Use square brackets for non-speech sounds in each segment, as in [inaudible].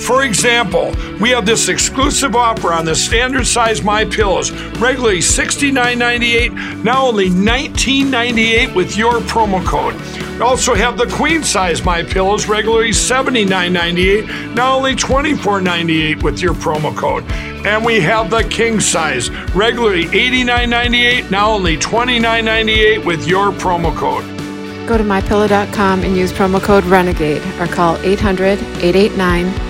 For example, we have this exclusive offer on the standard size My Pillows, regularly $69.98, now only $19.98 with your promo code. We also have the queen size My Pillows, regularly $79.98, now only $24.98 with your promo code. And we have the king size, regularly $89.98, now only $29.98 with your promo code. Go to mypillow.com and use promo code RENEGADE or call 800 889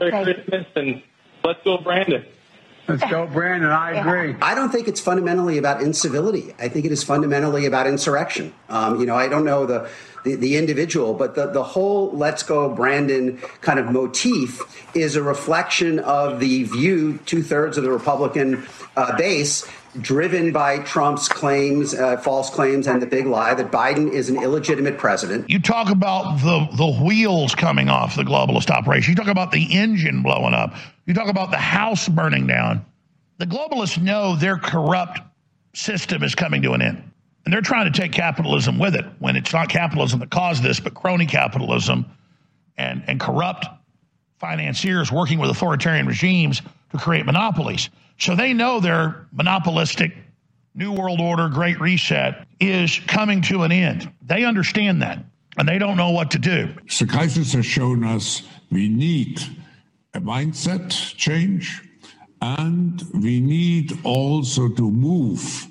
Merry Christmas and let's go, Brandon. Let's go, Brandon. I agree. I don't think it's fundamentally about incivility. I think it is fundamentally about insurrection. Um, you know, I don't know the the, the individual, but the, the whole let's go Brandon kind of motif is a reflection of the view two thirds of the Republican uh, base driven by Trump's claims, uh, false claims, and the big lie that Biden is an illegitimate president. You talk about the, the wheels coming off the globalist operation. You talk about the engine blowing up. You talk about the house burning down. The globalists know their corrupt system is coming to an end. And they're trying to take capitalism with it when it's not capitalism that caused this, but crony capitalism and, and corrupt financiers working with authoritarian regimes to create monopolies. So they know their monopolistic New World Order, Great Reset is coming to an end. They understand that and they don't know what to do. Crisis has shown us we need a mindset change and we need also to move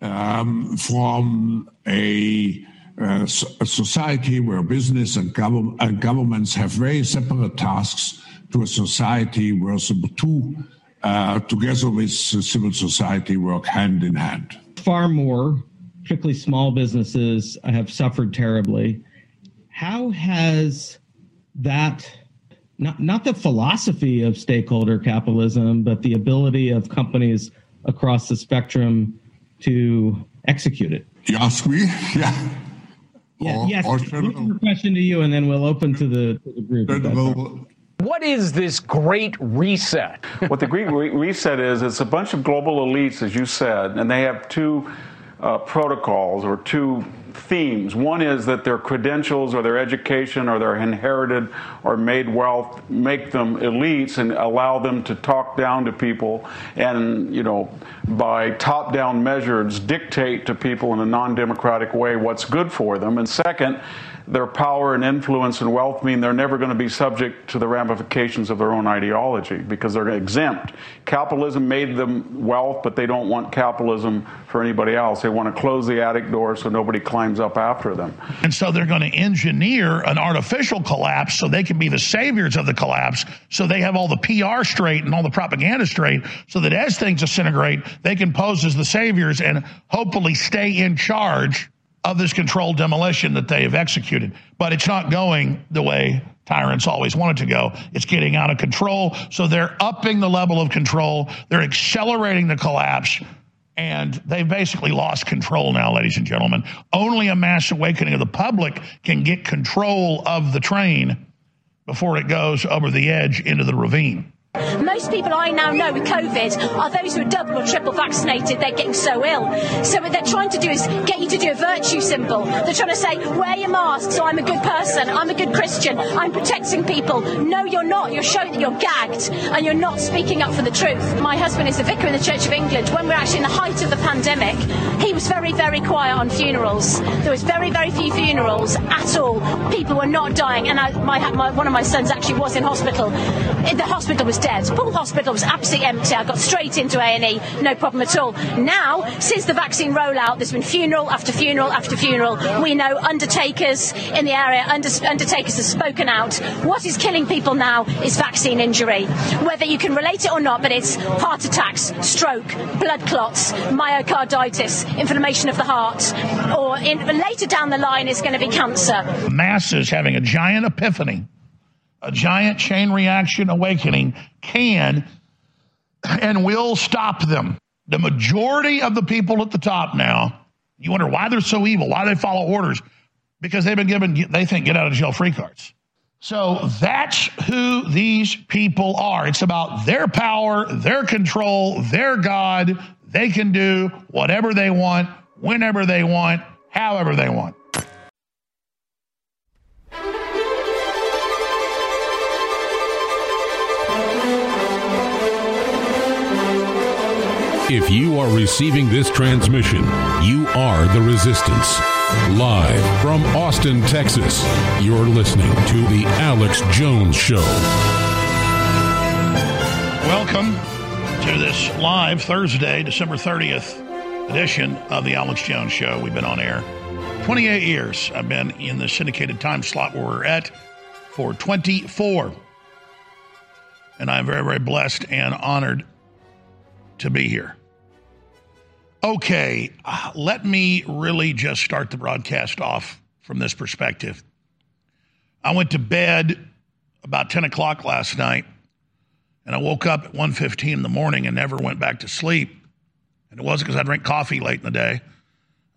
um, from a, uh, a, society where business and, gov- and, governments have very separate tasks to a society where the two, uh, together with civil society, work hand in hand. Far more, particularly small businesses, have suffered terribly. How has that not not the philosophy of stakeholder capitalism, but the ability of companies across the spectrum to execute it. You ask me? [laughs] Yeah. Yeah, or, yes. Or a question to you, and then we'll open to the, to the group. What is this great reset? [laughs] what the great reset is, it's a bunch of global elites, as you said, and they have two uh, protocols or two themes. One is that their credentials or their education or their inherited or made wealth make them elites and allow them to talk down to people and, you know, by top down measures dictate to people in a non democratic way what's good for them. And second, their power and influence and wealth mean they're never going to be subject to the ramifications of their own ideology because they're exempt. Capitalism made them wealth, but they don't want capitalism for anybody else. They want to close the attic door so nobody climbs up after them. And so they're going to engineer an artificial collapse so they can be the saviors of the collapse, so they have all the PR straight and all the propaganda straight, so that as things disintegrate, they can pose as the saviors and hopefully stay in charge of this controlled demolition that they have executed. But it's not going the way tyrants always want it to go. It's getting out of control. So they're upping the level of control, they're accelerating the collapse. And they've basically lost control now, ladies and gentlemen. Only a mass awakening of the public can get control of the train before it goes over the edge into the ravine. Most people I now know with COVID are those who are double or triple vaccinated. They're getting so ill. So what they're trying to do is get you to do a virtue symbol. They're trying to say, wear your mask so I'm a good person. I'm a good Christian. I'm protecting people. No, you're not. You're showing that you're gagged and you're not speaking up for the truth. My husband is a vicar in the Church of England. When we we're actually in the height of the pandemic, he was very, very quiet on funerals. There was very, very few funerals at all. People were not dying. And I, my, my, one of my sons actually was in hospital. The hospital was dead. Poole Hospital was absolutely empty. I got straight into A&E, no problem at all. Now, since the vaccine rollout, there's been funeral after funeral after funeral. We know undertakers in the area, under, undertakers have spoken out. What is killing people now is vaccine injury. Whether you can relate it or not, but it's heart attacks, stroke, blood clots, myocarditis, inflammation of the heart, or in, later down the line is going to be cancer. Masses having a giant epiphany a giant chain reaction awakening can and will stop them. The majority of the people at the top now, you wonder why they're so evil, why they follow orders, because they've been given, they think, get out of jail free cards. So that's who these people are. It's about their power, their control, their God. They can do whatever they want, whenever they want, however they want. If you are receiving this transmission, you are the resistance. Live from Austin, Texas, you're listening to The Alex Jones Show. Welcome to this live Thursday, December 30th edition of The Alex Jones Show. We've been on air 28 years. I've been in the syndicated time slot where we're at for 24. And I'm very, very blessed and honored to be here. Okay, uh, let me really just start the broadcast off from this perspective. I went to bed about 10 o'clock last night, and I woke up at 1.15 in the morning and never went back to sleep. And it wasn't because I drank coffee late in the day.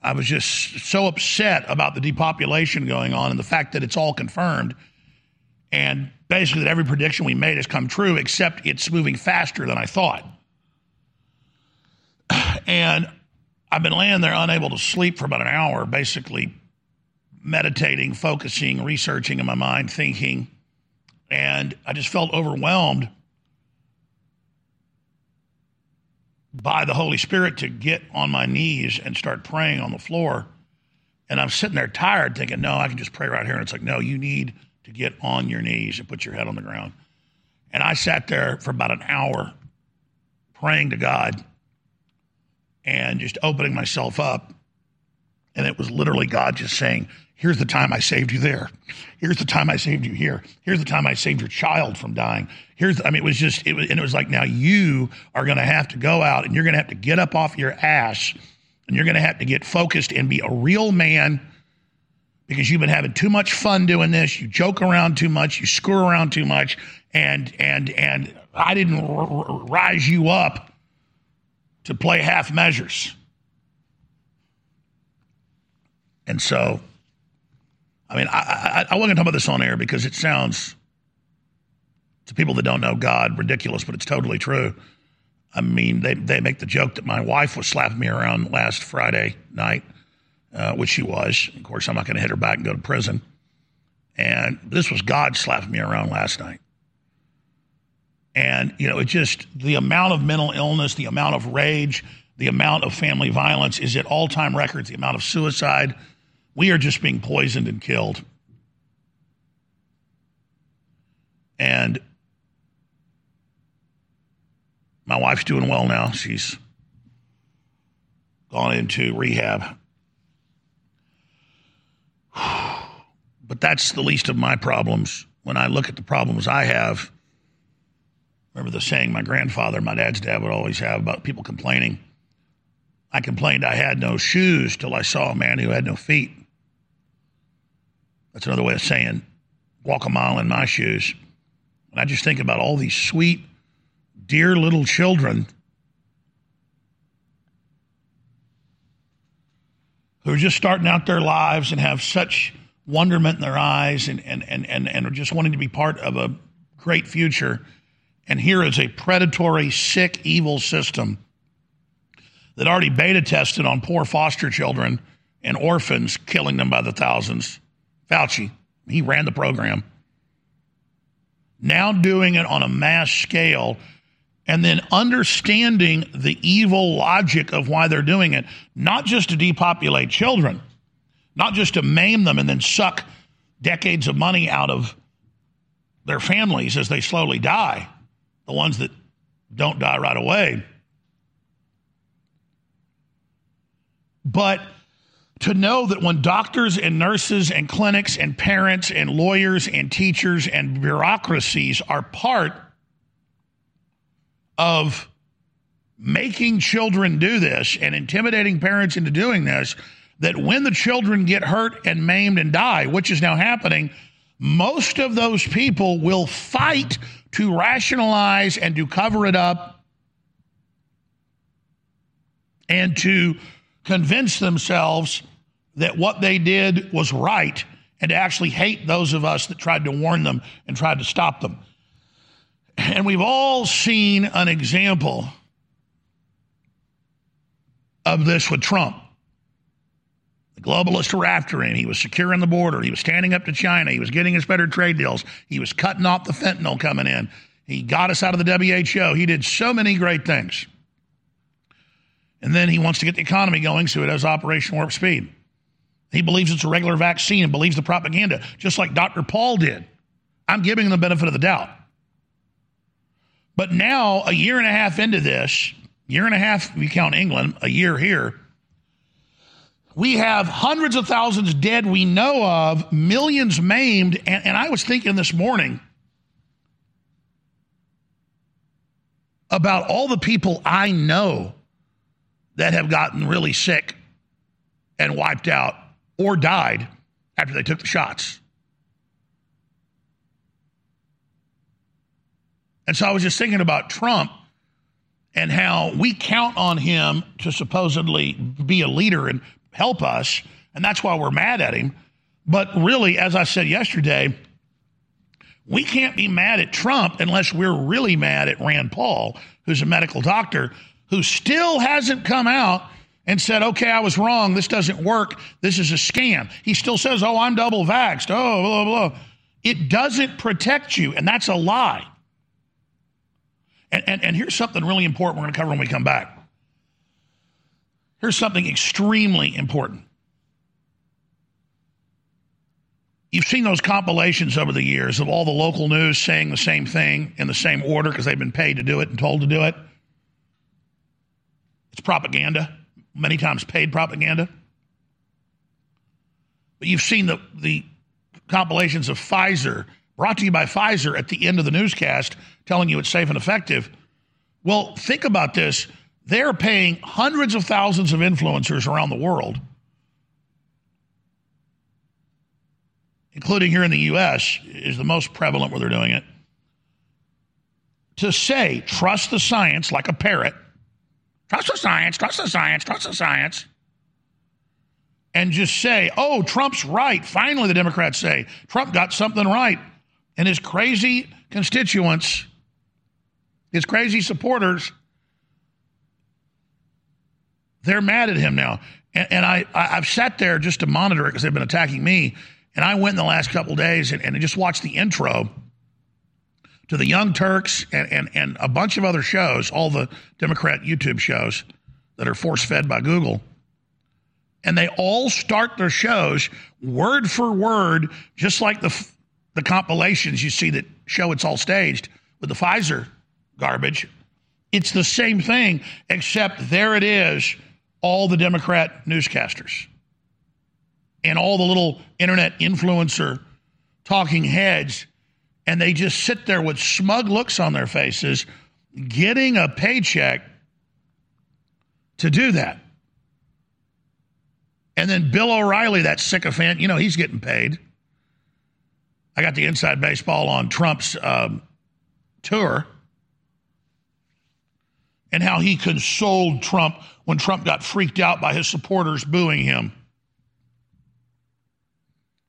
I was just so upset about the depopulation going on and the fact that it's all confirmed. And basically, that every prediction we made has come true, except it's moving faster than I thought. [clears throat] And I've been laying there unable to sleep for about an hour, basically meditating, focusing, researching in my mind, thinking. And I just felt overwhelmed by the Holy Spirit to get on my knees and start praying on the floor. And I'm sitting there tired, thinking, no, I can just pray right here. And it's like, no, you need to get on your knees and put your head on the ground. And I sat there for about an hour praying to God and just opening myself up. And it was literally God just saying, Here's the time I saved you there. Here's the time I saved you here. Here's the time I saved your child from dying. Here's, I mean, it was just, it was, and it was like, now you are going to have to go out and you're going to have to get up off your ass and you're going to have to get focused and be a real man because you've been having too much fun doing this. You joke around too much. You screw around too much. And, and, and I didn't r- r- rise you up to play half measures. And so, I mean, I, I, I wasn't going to talk about this on air because it sounds, to people that don't know God, ridiculous, but it's totally true. I mean, they, they make the joke that my wife was slapping me around last Friday night, uh, which she was. Of course, I'm not going to hit her back and go to prison. And this was God slapping me around last night. And, you know, it just, the amount of mental illness, the amount of rage, the amount of family violence is at all time records, the amount of suicide. We are just being poisoned and killed. And my wife's doing well now. She's gone into rehab. [sighs] But that's the least of my problems. When I look at the problems I have, Remember the saying my grandfather, my dad's dad would always have about people complaining. I complained I had no shoes till I saw a man who had no feet. That's another way of saying walk a mile in my shoes. And I just think about all these sweet, dear little children who are just starting out their lives and have such wonderment in their eyes and, and, and, and, and are just wanting to be part of a great future And here is a predatory, sick, evil system that already beta tested on poor foster children and orphans, killing them by the thousands. Fauci, he ran the program. Now doing it on a mass scale and then understanding the evil logic of why they're doing it, not just to depopulate children, not just to maim them and then suck decades of money out of their families as they slowly die, the ones that don't die right away. But to know that when doctors and nurses and clinics and parents and lawyers and teachers and bureaucracies are part of making children do this and intimidating parents into doing this, that when the children get hurt and maimed and die, which is now happening, most of those people will fight to rationalize and to cover it up and to convince themselves that what they did was right and to actually hate those of us that tried to warn them and tried to stop them. And we've all seen an example of this with Trump. Globalists were after him. He was securing the border. He was standing up to China. He was getting us better trade deals. He was cutting off the fentanyl coming in. He got us out of the WHO. He did so many great things. And then he wants to get the economy going, so it has Operation Warp Speed. He believes it's a regular vaccine and believes the propaganda, just like Dr. Paul did. I'm giving him the benefit of the doubt. But now, a year and a half into this, year and a half, if you count England, a year here, we have hundreds of thousands dead we know of, millions maimed. And, and I was thinking this morning about all the people I know that have gotten really sick and wiped out or died after they took the shots. And so I was just thinking about Trump and how we count on him to supposedly be a leader and help us. And that's why we're mad at him. But really, as I said yesterday, we can't be mad at Trump unless we're really mad at Rand Paul, who's a medical doctor who still hasn't come out and said, okay, I was wrong. This doesn't work. This is a scam. He still says, oh, I'm double vaxxed. Oh, blah, blah. Blah. It doesn't protect you, and that's a lie. And, and, and here's something really important we're going to cover when we come back. Here's something extremely important. You've seen those compilations over the years of all the local news saying the same thing in the same order because they've been paid to do it and told to do it. It's propaganda, many times paid propaganda. But you've seen the, the compilations of Pfizer, brought to you by Pfizer at the end of the newscast, telling you it's safe and effective. Well, think about this. They're paying hundreds of thousands of influencers around the world, including here in the U.S., is the most prevalent where they're doing it, to say, trust the science like a parrot – Trust the science, trust the science, trust the science. And just say, oh, Trump's right. Finally, the Democrats say, Trump got something right. And his crazy constituents, his crazy supporters, they're mad at him now. And, and I, I, have sat there just to monitor it because they've been attacking me. And I went in the last couple days and, and just watched the intro to the Young Turks and, and, and a bunch of other shows, all the Democrat YouTube shows that are force fed by Google. And they all start their shows word for word, just like the, the compilations you see that show it's all staged with the Pfizer garbage. It's the same thing, except there it is, all the Democrat newscasters and all the little internet influencer talking heads and they just sit there with smug looks on their faces, getting a paycheck to do that. And then Bill O'Reilly, that sycophant, you know, he's getting paid. I got the inside baseball on Trump's um, tour and how he consoled Trump when Trump got freaked out by his supporters booing him.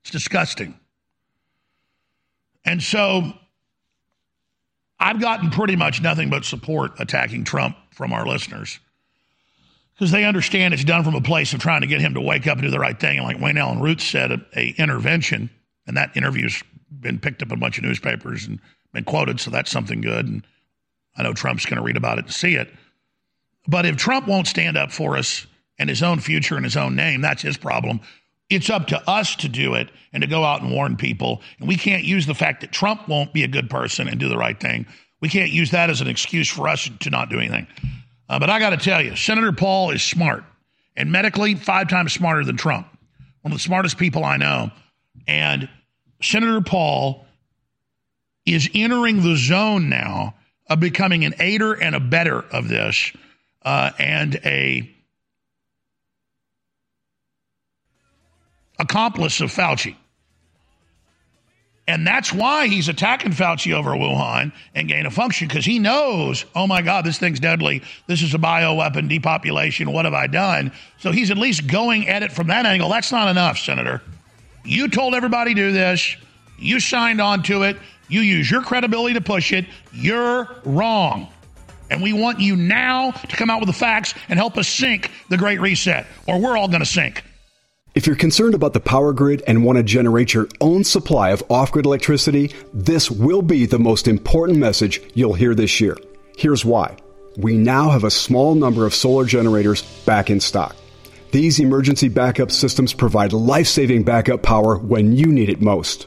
It's disgusting. And so I've gotten pretty much nothing but support attacking Trump from our listeners because they understand it's done from a place of trying to get him to wake up and do the right thing. And like Wayne Allyn Root said, a, a intervention, and that interview's been picked up in a bunch of newspapers and been quoted, so that's something good. And I know Trump's going to read about it and see it. But if Trump won't stand up for us and his own future and his own name, that's his problem. It's up to us to do it and to go out and warn people. And we can't use the fact that Trump won't be a good person and do the right thing. We can't use that as an excuse for us to not do anything. Uh, but I got to tell you, Senator Paul is smart and medically five times smarter than Trump. One of the smartest people I know. And Senator Paul is entering the zone now of becoming an aider and a better of this uh, and a accomplice of Fauci. And that's why he's attacking Fauci over Wuhan and gain of function because he knows, oh my God, this thing's deadly. This is a bioweapon, depopulation. What have I done? So he's at least going at it from that angle. That's not enough, Senator. You told everybody to do this. You signed on to it. You use your credibility to push it. You're wrong. And we want you now to come out with the facts and help us sink the Great Reset, or we're all going to sink. If you're concerned about the power grid and want to generate your own supply of off grid electricity, this will be the most important message you'll hear this year. Here's why. We now have a small number of solar generators back in stock. These emergency backup systems provide life saving backup power when you need it most.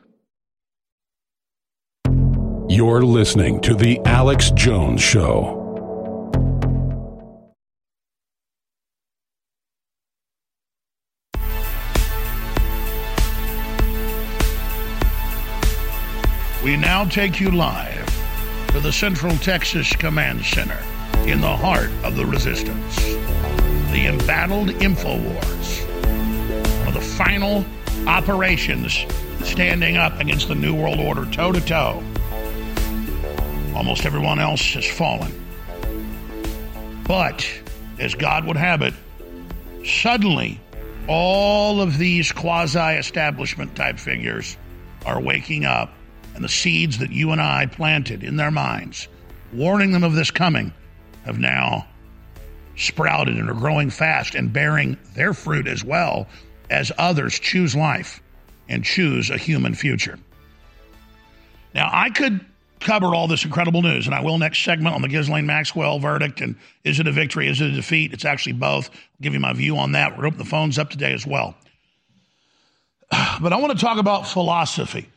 You're listening to The Alex Jones Show. We now take you live to the Central Texas Command Center in the heart of the resistance. The embattled InfoWars. One of the final operations standing up against the New World Order toe to toe. Almost everyone else has fallen. But, as God would have it, suddenly all of these quasi establishment type figures are waking up, and the seeds that you and I planted in their minds, warning them of this coming, have now sprouted and are growing fast and bearing their fruit as well as others choose life and choose a human future. Now, I could cover all this incredible news, and I will next segment on the Ghislaine Maxwell verdict and is it a victory, is it a defeat? It's actually both. I'll give you my view on that. We're opening the phones up today as well. [sighs] But I want to talk about philosophy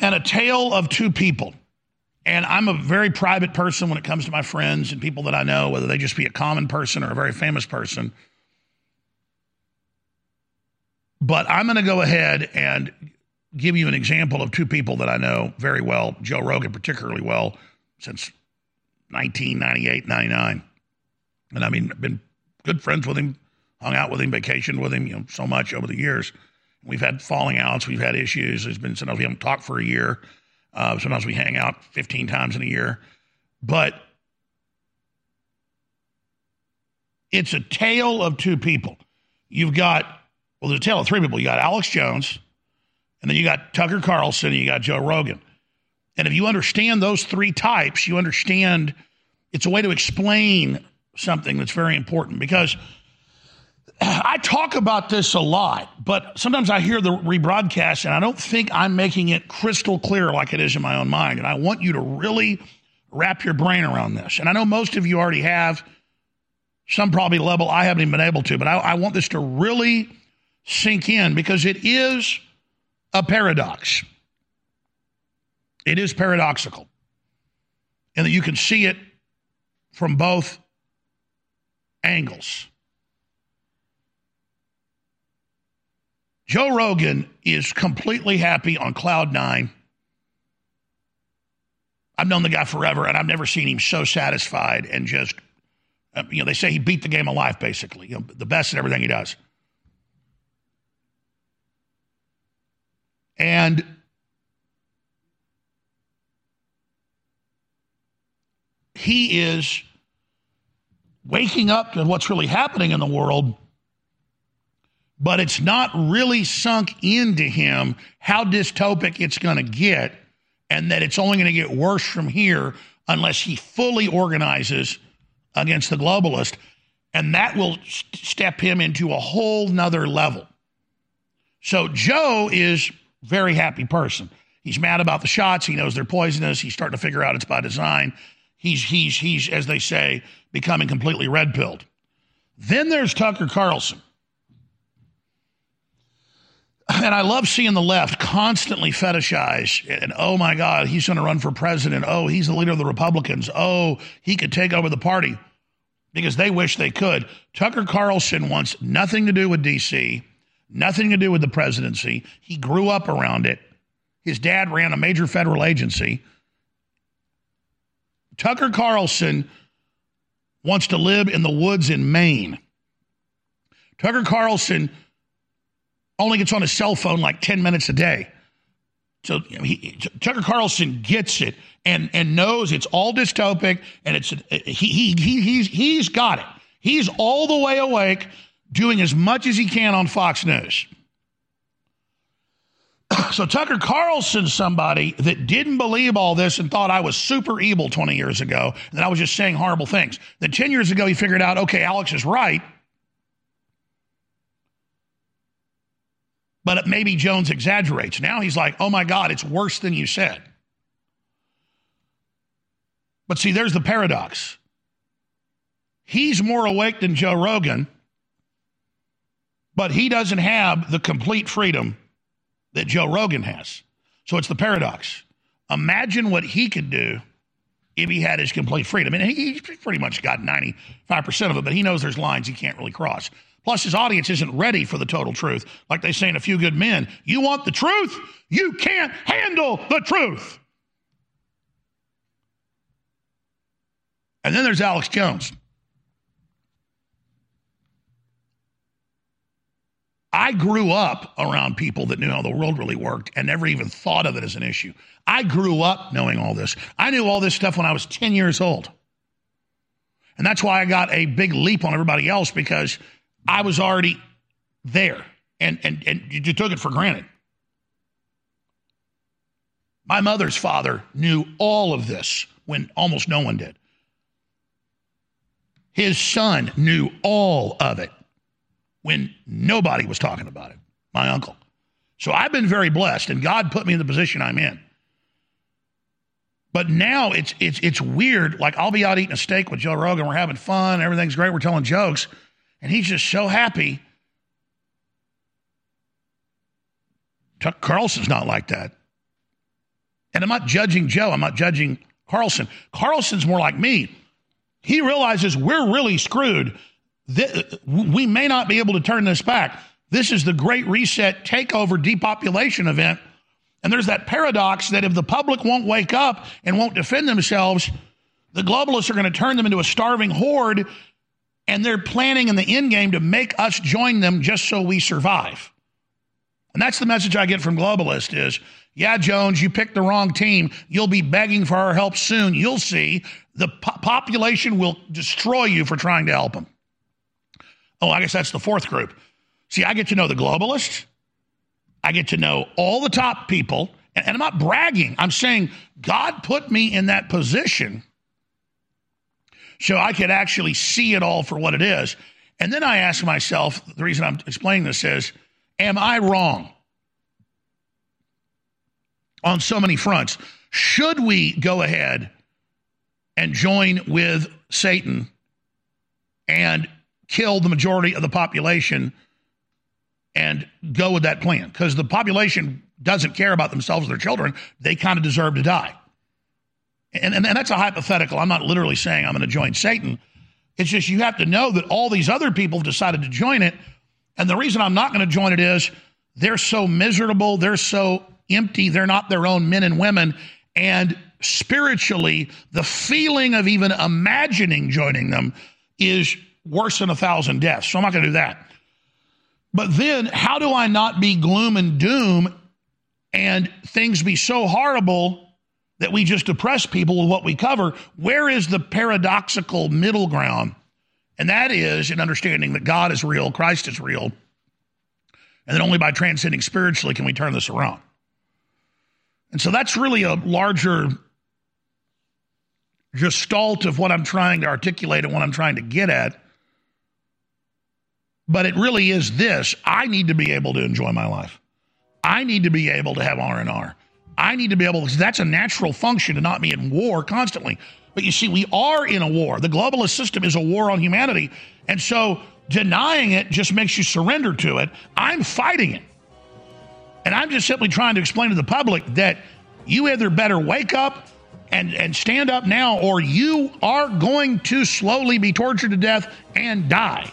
and a tale of two people. And I'm a very private person when it comes to my friends and people that I know, whether they just be a common person or a very famous person. But I'm going to go ahead and give you an example of two people that I know very well, Joe Rogan particularly well, since 1998, 99. And I mean, been good friends with him, hung out with him, vacationed with him, you know, so much over the years. We've had falling outs, we've had issues. There's been sometimes we haven't talked for a year. Uh, sometimes we hang out 15 times in a year. But it's a tale of two people. You've got, well, there's a tale of three people. You got Alex Jones, and then you got Tucker Carlson, and you got Joe Rogan. And if you understand those three types, you understand it's a way to explain something that's very important because I talk about this a lot, but sometimes I hear the rebroadcast and I don't think I'm making it crystal clear like it is in my own mind. And I want you to really wrap your brain around this. And I know most of you already have, some probably level I haven't even been able to, but I, I want this to really sink in because it is a paradox. It is paradoxical. And that you can see it from both angles. Joe Rogan is completely happy on cloud nine. I've known the guy forever, and I've never seen him so satisfied and just, uh, you know, they say he beat the game of life, basically, you know, the best at everything he does. And he is waking up to what's really happening in the world, but it's not really sunk into him how dystopic it's going to get and that it's only going to get worse from here unless he fully organizes against the globalist. And that will st- step him into a whole nother level. So Joe is very happy person. He's mad about the shots. He knows they're poisonous. He's starting to figure out it's by design. He's he's he's as they say becoming completely red pilled. Then there's Tucker Carlson. And I love seeing the left constantly fetishize and oh my God, he's going to run for president. Oh, he's the leader of the Republicans. Oh, he could take over the party because they wish they could. Tucker Carlson wants nothing to do with DC, nothing to do with the presidency. He grew up around it. His dad ran a major federal agency. Tucker Carlson wants to live in the woods in Maine. Tucker Carlson only gets on his cell phone like 10 minutes a day. So he, Tucker Carlson gets it and, and knows it's all dystopic and it's he, he, he, he's, he's got it. He's all the way awake doing as much as he can on Fox News. [clears throat] so Tucker Carlson's somebody that didn't believe all this and thought I was super evil 20 years ago, and that I was just saying horrible things. Then 10 years ago, he figured out, okay, Alex is right. But maybe Jones exaggerates. Now he's like, oh my God, it's worse than you said. But see, there's the paradox. He's more awake than Joe Rogan, but he doesn't have the complete freedom that Joe Rogan has. So it's the paradox. Imagine what he could do if he had his complete freedom. And he's pretty much got 95% of it, but he knows there's lines he can't really cross. Plus, his audience isn't ready for the total truth. Like they say in A Few Good Men, you want the truth? You can't handle the truth. And then there's Alex Jones. I grew up around people that knew how the world really worked and never even thought of it as an issue. I grew up knowing all this. I knew all this stuff when I was 10 years old. And that's why I got a big leap on everybody else because I was already there and, and, and you took it for granted. My mother's father knew all of this when almost no one did. His son knew all of it when nobody was talking about it, my uncle. So I've been very blessed, and God put me in the position I'm in. But now it's it's it's weird. Like I'll be out eating a steak with Joe Rogan, we're having fun, everything's great, we're telling jokes, and he's just so happy. Tuck Carlson's not like that. And I'm not judging Joe, I'm not judging Carlson. Carlson's more like me. He realizes we're really screwed we may not be able to turn this back. This is the great reset takeover depopulation event. And there's that paradox that if the public won't wake up and won't defend themselves, the globalists are going to turn them into a starving horde And they're planning in the end game to make us join them just so we survive. And that's the message I get from globalists is, yeah, Jones, you picked the wrong team. You'll be begging for our help soon. You'll see the po- population will destroy you for trying to help them. Oh, I guess that's the fourth group. See, I get to know the globalists. I get to know all the top people. And, I'm not bragging. I'm saying God put me in that position so I could actually see it all for what it is. And then I ask myself the reason I'm explaining this is, am I wrong on so many fronts? Should we go ahead and join with Satan and kill the majority of the population and go with that plan? Because the population doesn't care about themselves or their children. They kind of deserve to die. And, and, and that's a hypothetical. I'm not literally saying I'm going to join Satan. It's just you have to know that all these other people have decided to join it. And the reason I'm not going to join it is they're so miserable, they're so empty, they're not their own men and women. And spiritually, the feeling of even imagining joining them is worse than a thousand deaths. So I'm not going to do that. But then, how do I not be gloom and doom and things be so horrible that we just depress people with what we cover? Where is the paradoxical middle ground? And that is in understanding that God is real, Christ is real, and that only by transcending spiritually can we turn this around. And so that's really a larger gestalt of what I'm trying to articulate and what I'm trying to get at. But it really is this I need to be able to enjoy my life. I need to be able to have R&R. I need to be able to, that's a natural function to not be in war constantly. But you see, we are in a war. The globalist system is a war on humanity. And so denying it just makes you surrender to it. I'm fighting it. And I'm just simply trying to explain to the public that you either better wake up and, and stand up now, or you are going to slowly be tortured to death and die.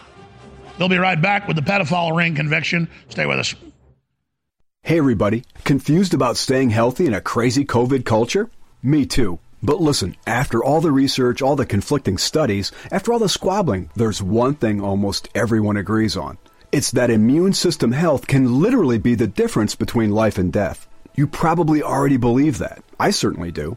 They'll be right back with the pedophile ring conviction. Stay with us. Hey, everybody. Confused about staying healthy in a crazy COVID culture? Me too. But listen, after all the research, all the conflicting studies, after all the squabbling, there's one thing almost everyone agrees on. It's that immune system health can literally be the difference between life and death. You probably already believe that. I certainly do.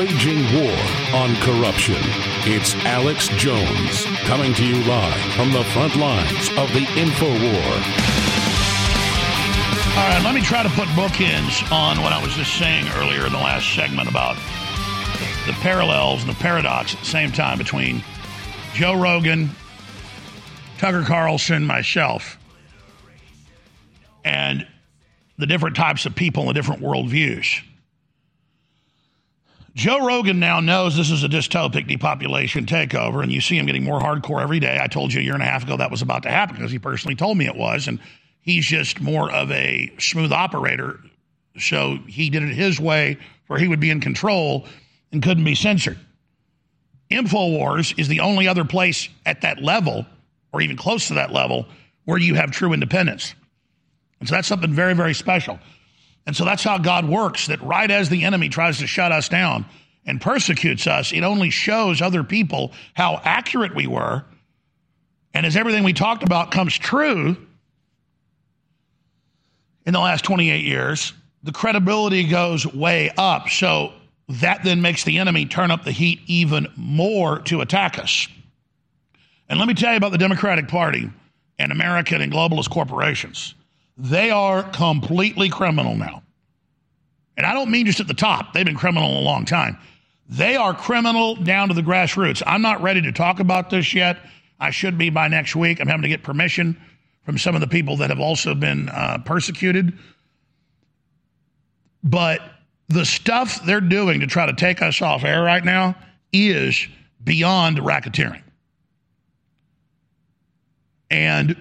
Waging war on corruption. It's Alex Jones coming to you live from the front lines of the info war. All right, let me try to put bookends on what I was just saying earlier in the last segment about the parallels and the paradox at the same time between Joe Rogan, Tucker Carlson, myself, and the different types of people and the different worldviews. Joe Rogan now knows this is a dystopic depopulation takeover, and you see him getting more hardcore every day. I told you a year and a half ago that was about to happen because he personally told me it was, and he's just more of a smooth operator. So he did it his way, where he would be in control and couldn't be censored. InfoWars is the only other place at that level, or even close to that level, where you have true independence. And so that's something very, very special. And so that's how God works that right as the enemy tries to shut us down and persecutes us, it only shows other people how accurate we were. And as everything we talked about comes true in the last 28 years, the credibility goes way up. So that then makes the enemy turn up the heat even more to attack us. And let me tell you about the Democratic Party and American and globalist corporations. They are completely criminal now. And I don't mean just at the top, they've been criminal a long time. They are criminal down to the grassroots. I'm not ready to talk about this yet. I should be by next week. I'm having to get permission from some of the people that have also been uh, persecuted. But the stuff they're doing to try to take us off air right now is beyond racketeering. And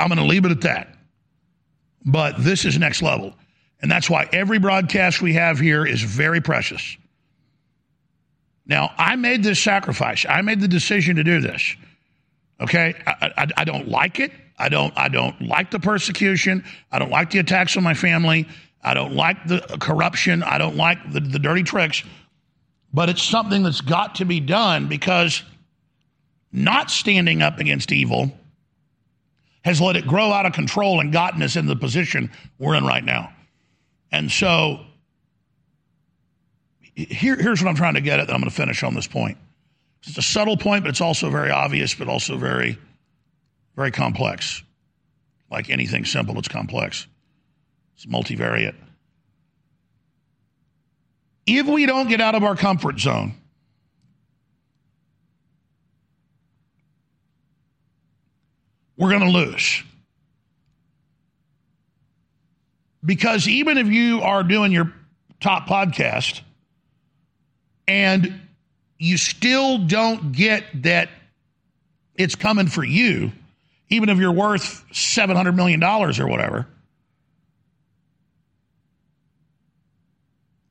I'm going to leave it at that. But this is next level. And that's why every broadcast we have here is very precious. Now, I made this sacrifice. I made the decision to do this. Okay? I, I, I, don't like it. I don't, I don't like the persecution. I don't like the attacks on my family. I don't like the corruption. I don't like the, the dirty tricks. But it's something that's got to be done because not standing up against evil has let it grow out of control and gotten us in the position we're in right now. And so here, here's what I'm trying to get at, and I'm going to finish on this point. It's a subtle point, but it's also very obvious, but also very, very complex. Like anything simple, it's complex. It's multivariate. If we don't get out of our comfort zone, we're going to lose. Because even if you are doing your top podcast and you still don't get that it's coming for you, even if you're worth $700 million or whatever,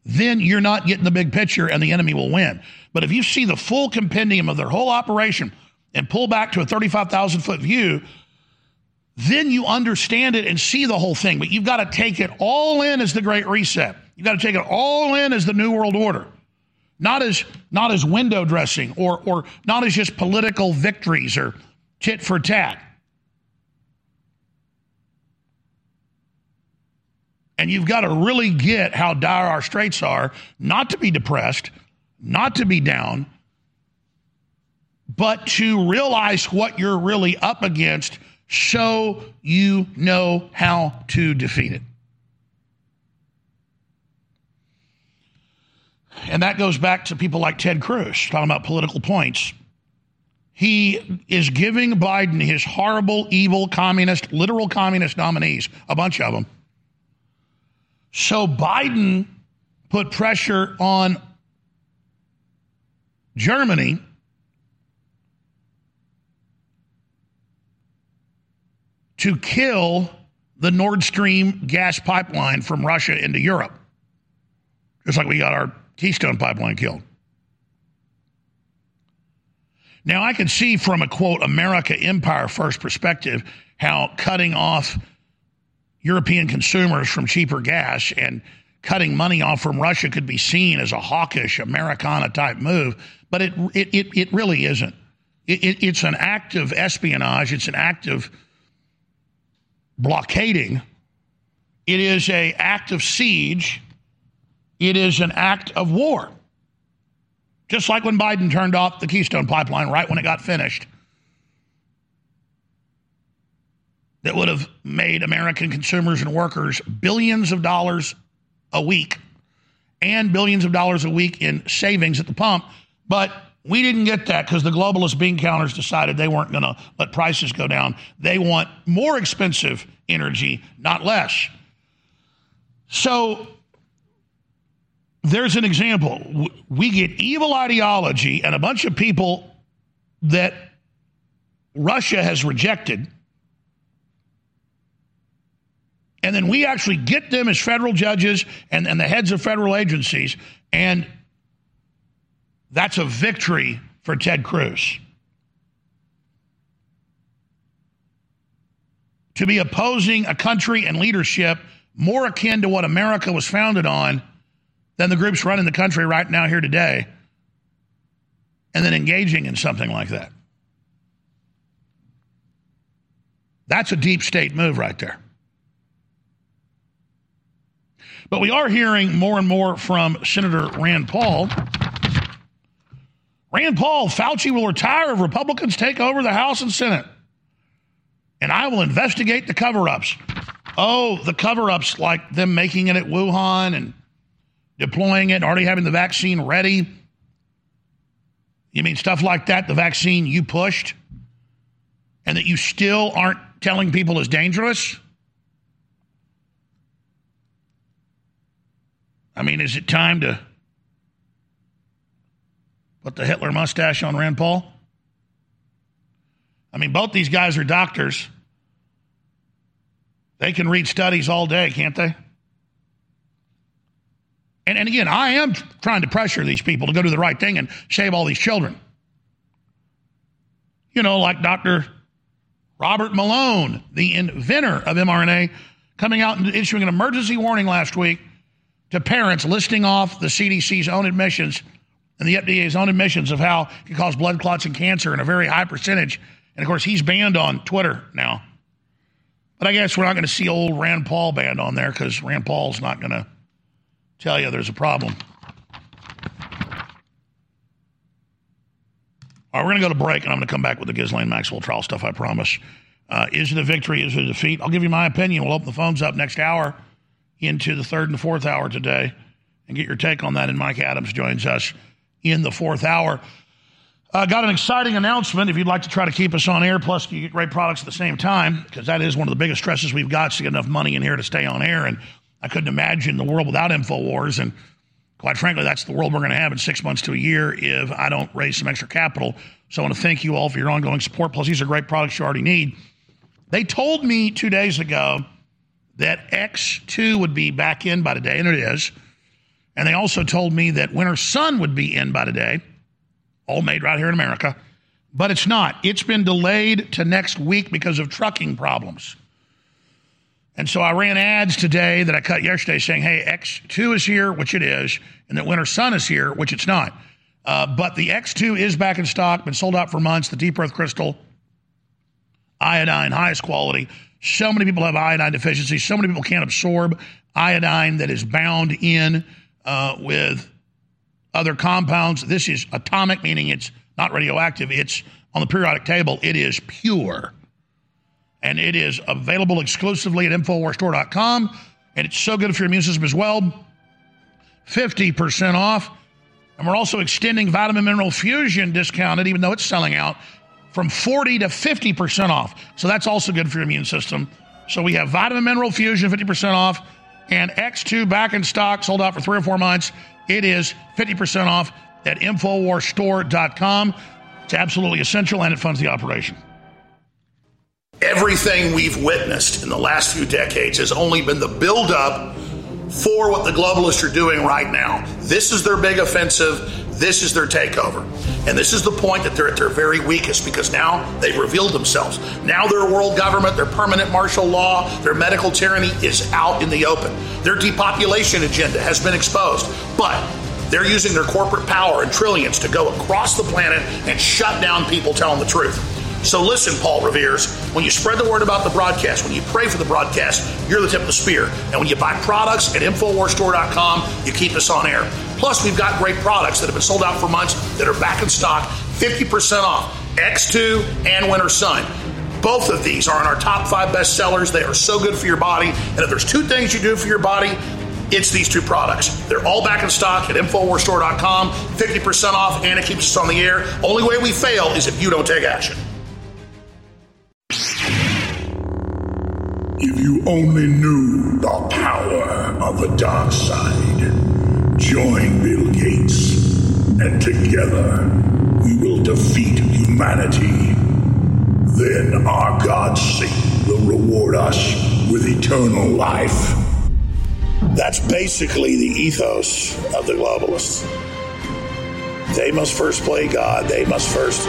then you're not getting the big picture and the enemy will win. But if you see the full compendium of their whole operation and pull back to a 35,000 foot view, then you understand it and see the whole thing. But you've got to take it all in as the Great Reset. You've got to take it all in as the New World Order. Not as not as window dressing or or not as just political victories or tit for tat. And you've got to really get how dire our straits are, not to be depressed, not to be down, but to realize what you're really up against so you know how to defeat it. And that goes back to people like Ted Cruz talking about political points. He is giving Biden his horrible, evil, communist, literal communist nominees, a bunch of them. So Biden put pressure on Germany to kill the Nord Stream gas pipeline from Russia into Europe, just like we got our Keystone pipeline killed. Now, I can see from a quote, America Empire First perspective, how cutting off European consumers from cheaper gas and cutting money off from Russia could be seen as a hawkish Americana type move, but it, it, it, it really isn't. It, it, it's an act of espionage, it's an act of blockading, it is an act of siege, it is an act of war. Just like when Biden turned off the Keystone pipeline right when it got finished. That would have made American consumers and workers billions of dollars a week and billions of dollars a week in savings at the pump. But we didn't get that because the globalist bean counters decided they weren't going to let prices go down. They want more expensive energy, not less. So there's an example. We get evil ideology and a bunch of people that Russia has rejected. And then we actually get them as federal judges and, and the heads of federal agencies. And that's a victory for Ted Cruz. To be opposing a country and leadership more akin to what America was founded on than the groups running the country right now here today and then engaging in something like that. That's a deep state move right there. But we are hearing more and more from Senator Rand Paul. Rand Paul, Fauci will retire if Republicans take over the House and Senate. And I will investigate the cover ups. Oh, the cover ups like them making it at Wuhan and deploying it, already having the vaccine ready. You mean stuff like that, the vaccine you pushed, and that you still aren't telling people is dangerous? I mean, is it time to put the Hitler mustache on Rand Paul? I mean, both these guys are doctors. They can read studies all day, can't they? And, and again, I am trying to pressure these people to go do the right thing and save all these children. You know, like Dr. Robert Malone, the inventor of mRNA, coming out and issuing an emergency warning last week to parents listing off the CDC's own admissions and the FDA's own admissions of how it can cause blood clots and cancer in a very high percentage. And of course, he's banned on Twitter now. But I guess we're not going to see old Rand Paul banned on there because Rand Paul's not going to tell you there's a problem. All right, we're going to go to break, and I'm going to come back with the Ghislaine Maxwell trial stuff, I promise. Uh, is it a victory? Is it a defeat? I'll give you my opinion. We'll open the phones up next hour into the third and fourth hour today and get your take on that. And Mike Adams joins us in the fourth hour. Uh, got an exciting announcement. If you'd like to try to keep us on air, plus you get great products at the same time, because that is one of the biggest stresses we've got to get enough money in here to stay on air. And I couldn't imagine the world without InfoWars. And quite frankly, that's the world we're going to have in six months to a year if I don't raise some extra capital. So I want to thank you all for your ongoing support. Plus, these are great products you already need. They told me two days ago that X2 would be back in by today, and it is. And they also told me that Winter Sun would be in by today, all made right here in America. But it's not. It's been delayed to next week because of trucking problems. And so I ran ads today that I cut yesterday saying, hey, X2 is here, which it is, and that Winter Sun is here, which it's not. Uh, but the X2 is back in stock, been sold out for months. The Deep Earth Crystal, iodine, highest quality. So many people have iodine deficiency. So many people can't absorb iodine that is bound in uh, with other compounds. This is atomic, meaning it's not radioactive. It's on the periodic table. It is pure. And it is available exclusively at InfoWarsStore.com. And it's so good for your immune system as well. 50% off. And we're also extending Vitamin Mineral Fusion discounted, even though it's selling out, from 40 to 50% off. So that's also good for your immune system. So we have Vitamin Mineral Fusion 50% off and X2 back in stock, sold out for three or four months. It is 50% off at InfoWarsStore.com. It's absolutely essential and it funds the operation. Everything we've witnessed in the last few decades has only been the buildup for what the globalists are doing right now. This is their big offensive. This is their takeover. And this is the point that they're at their very weakest because now they've revealed themselves. Now their world government, their permanent martial law, their medical tyranny is out in the open. Their depopulation agenda has been exposed. But they're using their corporate power and trillions to go across the planet and shut down people telling the truth. So listen, Paul Revere's, when you spread the word about the broadcast, when you pray for the broadcast, you're the tip of the spear. And when you buy products at InfoWarsStore.com, you keep us on air. Plus, we've got great products that have been sold out for months that are back in stock, 50% off. X2 and Winter Sun. Both of these are in our top five best sellers. They are so good for your body. And if there's two things you do for your body, it's these two products. They're all back in stock at InfoWarsStore.com, 50% off, and it keeps us on the air. Only way we fail is if you don't take action. If you only knew the power of the dark side, join Bill Gates, and together we will defeat humanity. Then our God Satan will reward us with eternal life. That's basically the ethos of the globalists. They must first play God. They must first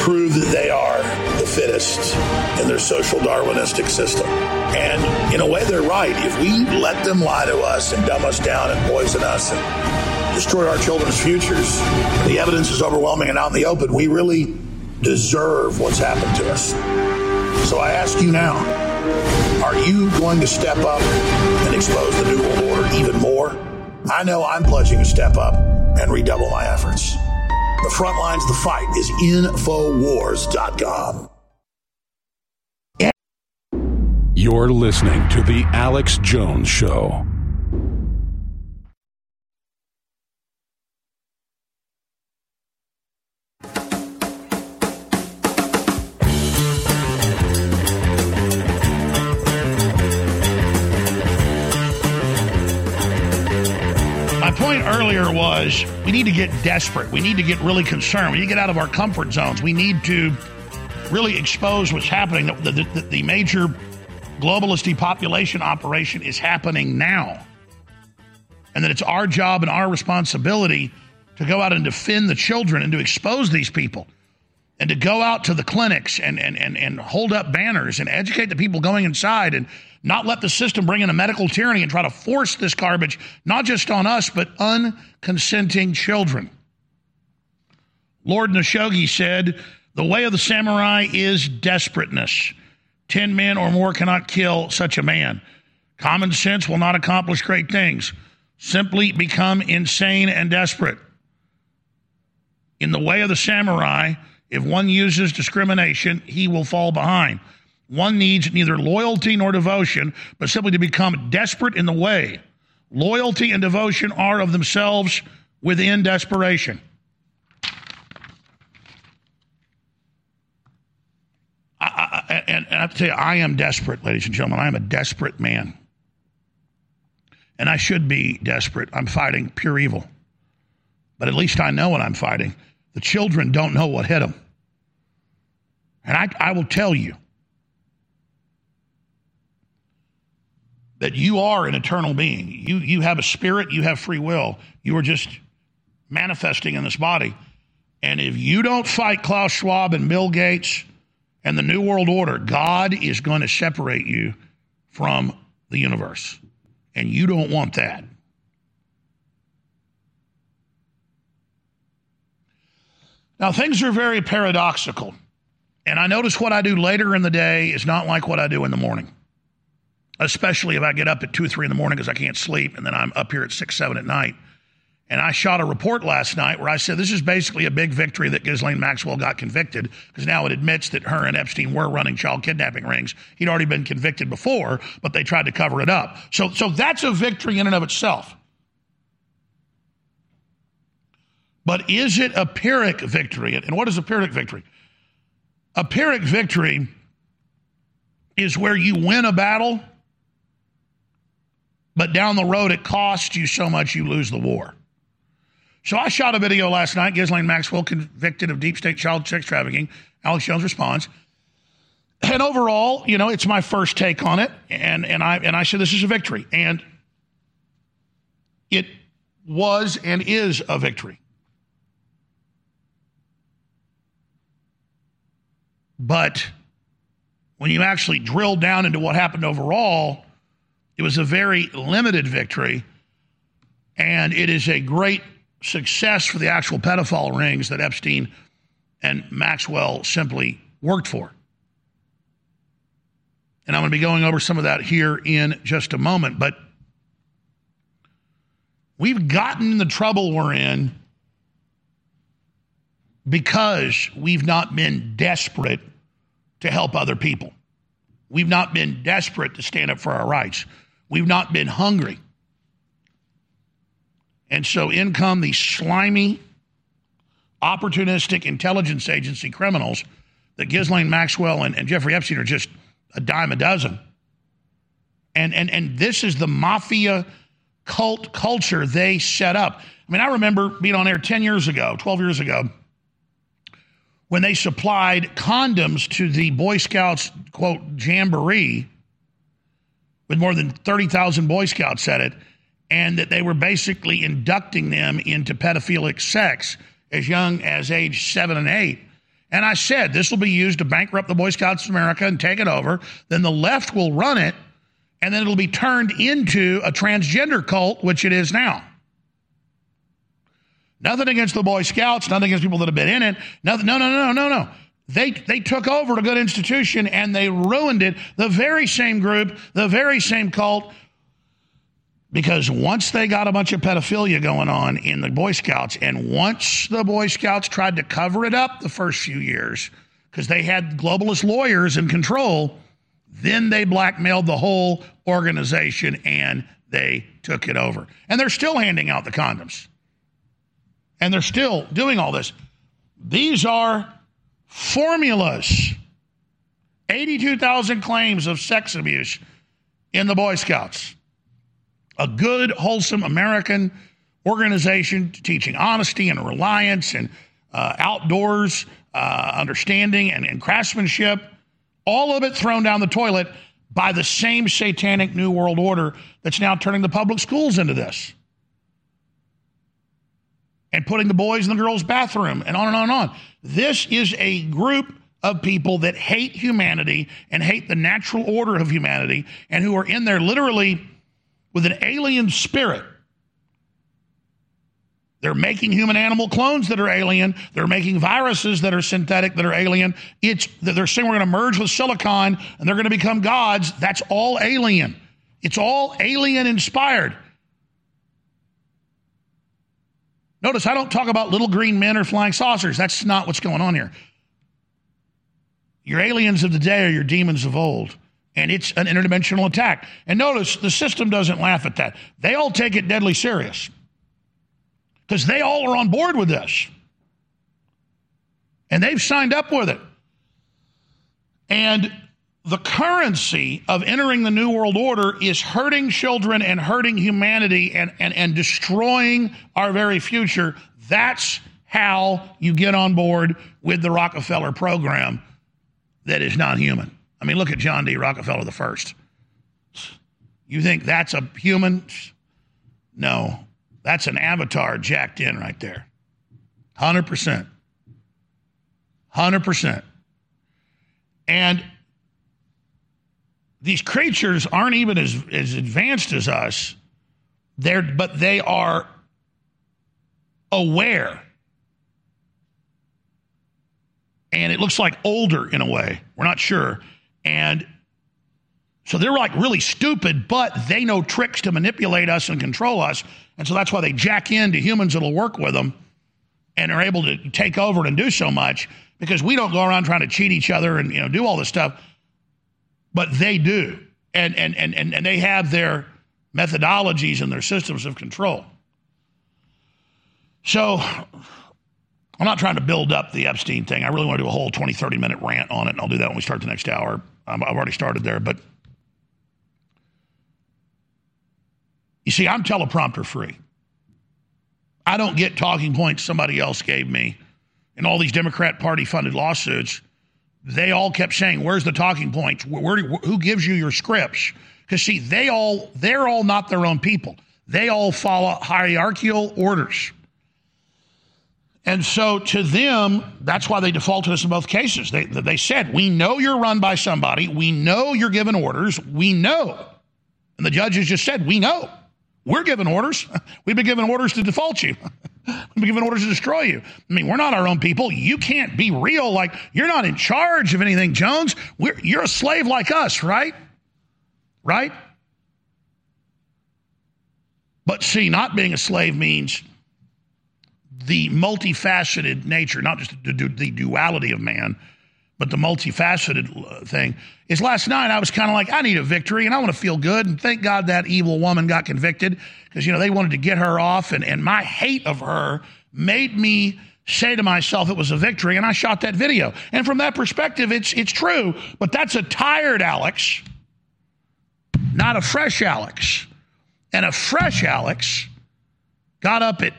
prove that they are the fittest in their social Darwinistic system. And in a way, they're right. If we let them lie to us and dumb us down and poison us and destroy our children's futures, the evidence is overwhelming and out in the open. We really deserve what's happened to us. So I ask you now are you going to step up and expose the New World Order even more? I know I'm pledging to step up and redouble my efforts. The front lines of the fight is Infowars.com. You're listening to The Alex Jones Show. Earlier was we need to get desperate. We need to get really concerned. We need to get out of our comfort zones. We need to really expose what's happening. The, the, the, the major globalist depopulation operation is happening now. And that it's our job and our responsibility to go out and defend the children and to expose these people and to go out to the clinics and, and, and, and hold up banners and educate the people going inside and not let the system bring in a medical tyranny and try to force this garbage, not just on us, but unconsenting children. Lord Naoshige said, The way of the samurai is desperateness. Ten men or more cannot kill such a man. Common sense will not accomplish great things. Simply become insane and desperate. In the way of the samurai, if one uses discrimination, he will fall behind. One needs neither loyalty nor devotion, but simply to become desperate in the way. Loyalty and devotion are of themselves within desperation. I, I, and, and I have to tell you, I am desperate, ladies and gentlemen. I am a desperate man. And I should be desperate. I'm fighting pure evil. But at least I know what I'm fighting. The children don't know what hit them. And I, I will tell you that you are an eternal being. You, you have a spirit, you have free will. You are just manifesting in this body. And if you don't fight Klaus Schwab and Bill Gates and the New World Order, God is going to separate you from the universe. And you don't want that. Now, things are very paradoxical. And I notice what I do later in the day is not like what I do in the morning, especially if I get up at 2 or 3 in the morning because I can't sleep, and then I'm up here at 6, 7 at night. And I shot a report last night where I said this is basically a big victory that Ghislaine Maxwell got convicted because now it admits that her and Epstein were running child kidnapping rings. He'd already been convicted before, but they tried to cover it up. So, so that's a victory in and of itself. But is it a Pyrrhic victory? And what is a Pyrrhic victory? A Pyrrhic victory is where you win a battle, but down the road it costs you so much you lose the war. So I shot a video last night. Ghislaine Maxwell convicted of deep state child sex trafficking. Alex Jones responds. And overall, you know, it's my first take on it, and and I and I said this is a victory, and it was and is a victory. But when you actually drill down into what happened overall, it was a very limited victory, and it is a great success for the actual pedophile rings that Epstein and Maxwell simply worked for. And I'm going to be going over some of that here in just a moment. But we've gotten in the trouble we're in because we've not been desperate to help other people. We've not been desperate to stand up for our rights. We've not been hungry. And so in come these slimy, opportunistic intelligence agency criminals that Ghislaine Maxwell and, and Jeffrey Epstein are just a dime a dozen. And, and, and this is the mafia cult culture they set up. I mean, I remember being on air 10 years ago, 12 years ago, when they supplied condoms to the Boy Scouts, quote, jamboree, with more than 30,000 Boy Scouts at it, and that they were basically inducting them into pedophilic sex as young as age seven and eight. And I said, this will be used to bankrupt the Boy Scouts of America and take it over. Then the left will run it, and then it'll be turned into a transgender cult, which it is now. Nothing against the Boy Scouts, nothing against people that have been in it. Nothing, no, no, no, no, no. They, they took over a good institution and they ruined it. The very same group, the very same cult because once they got a bunch of pedophilia going on in the Boy Scouts, and once the Boy Scouts tried to cover it up the first few years because they had globalist lawyers in control, then they blackmailed the whole organization and they took it over. And they're still handing out the condoms. And they're still doing all this. These are formulas 82,000 claims of sex abuse in the Boy Scouts a good, wholesome American organization teaching honesty and reliance and uh, outdoors uh, understanding and, and craftsmanship, all of it thrown down the toilet by the same satanic New World Order that's now turning the public schools into this. And putting the boys in the girls' bathroom and on and on and on. This is a group of people that hate humanity and hate the natural order of humanity and who are in there literally with an alien spirit. They're making human animal clones that are alien. They're making viruses that are synthetic that are alien. It's they're saying we're going to merge with silicon and they're going to become gods. That's all alien. It's all alien inspired. Notice I don't talk about little green men or flying saucers. That's not what's going on here. Your aliens of the day are your demons of old and it's an interdimensional attack. And notice the system doesn't laugh at that. They all take it deadly serious because they all are on board with this. And they've signed up with it. And the currency of entering the New World Order is hurting children and hurting humanity and, and, and destroying our very future. That's how you get on board with the Rockefeller program that is not human. I mean, look at John D. Rockefeller the first. You think that's a human? No, that's an avatar jacked in right there. 100%. 100%. And these creatures aren't even as, as advanced as us, They're, but they are aware. And it looks like older in a way. We're not sure. And so they're like really stupid, but they know tricks to manipulate us and control us. And so that's why they jack into humans that'll work with them and are able to take over and do so much because we don't go around trying to cheat each other and you know do all this stuff. But they do. And and and and, and they have their methodologies and their systems of control. So I'm not trying to build up the Epstein thing. I really want to do a whole 20, 30 minute rant on it, and I'll do that when we start the next hour. I've already started there, but you see, I'm teleprompter free. I don't get talking points somebody else gave me. In all these Democrat Party funded lawsuits, they all kept saying, "Where's the talking points? Where, who gives you your scripts?" Because see, they all they're all not their own people. They all follow hierarchical orders. And so to them, that's why they defaulted us in both cases. They, they said, We know you're run by somebody. We know you're given orders. We know. And the judges just said, We know. We're given orders. [laughs] We've been given orders to default you. [laughs] Been given orders to destroy you. I mean, we're not our own people. You can't be real like you're not in charge of anything, Jones. We're, you're a slave like us, right? Right? But see, not being a slave means the multifaceted nature, not just the, the duality of man, but the multifaceted uh, thing is last night I was kind of like, I need a victory and I want to feel good. And thank God that evil woman got convicted because, you know, they wanted to get her off. And, and my hate of her made me say to myself it was a victory. And I shot that video. And from that perspective, it's, it's true. But that's a tired Alex, not a fresh Alex. And a fresh Alex got up at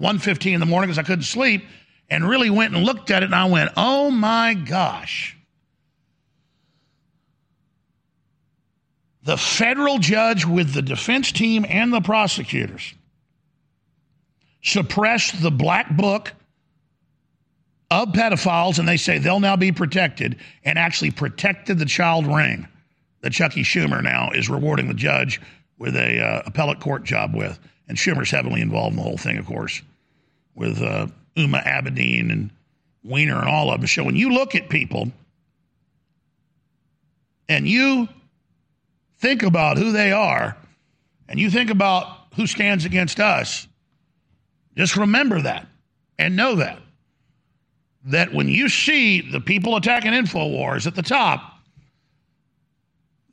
1.15 in the morning because I couldn't sleep and really went and looked at it and I went, oh my gosh. The federal judge with the defense team and the prosecutors suppressed the black book of pedophiles, and they say they'll now be protected and actually protected the child ring that Chucky Schumer now is rewarding the judge with a uh, appellate court job with. And Schumer's heavily involved in the whole thing, of course, with uh, Huma Abedin and Weiner and all of them. So when you look at people and you think about who they are and you think about who stands against us, just remember that and know that. That when you see the people attacking InfoWars at the top,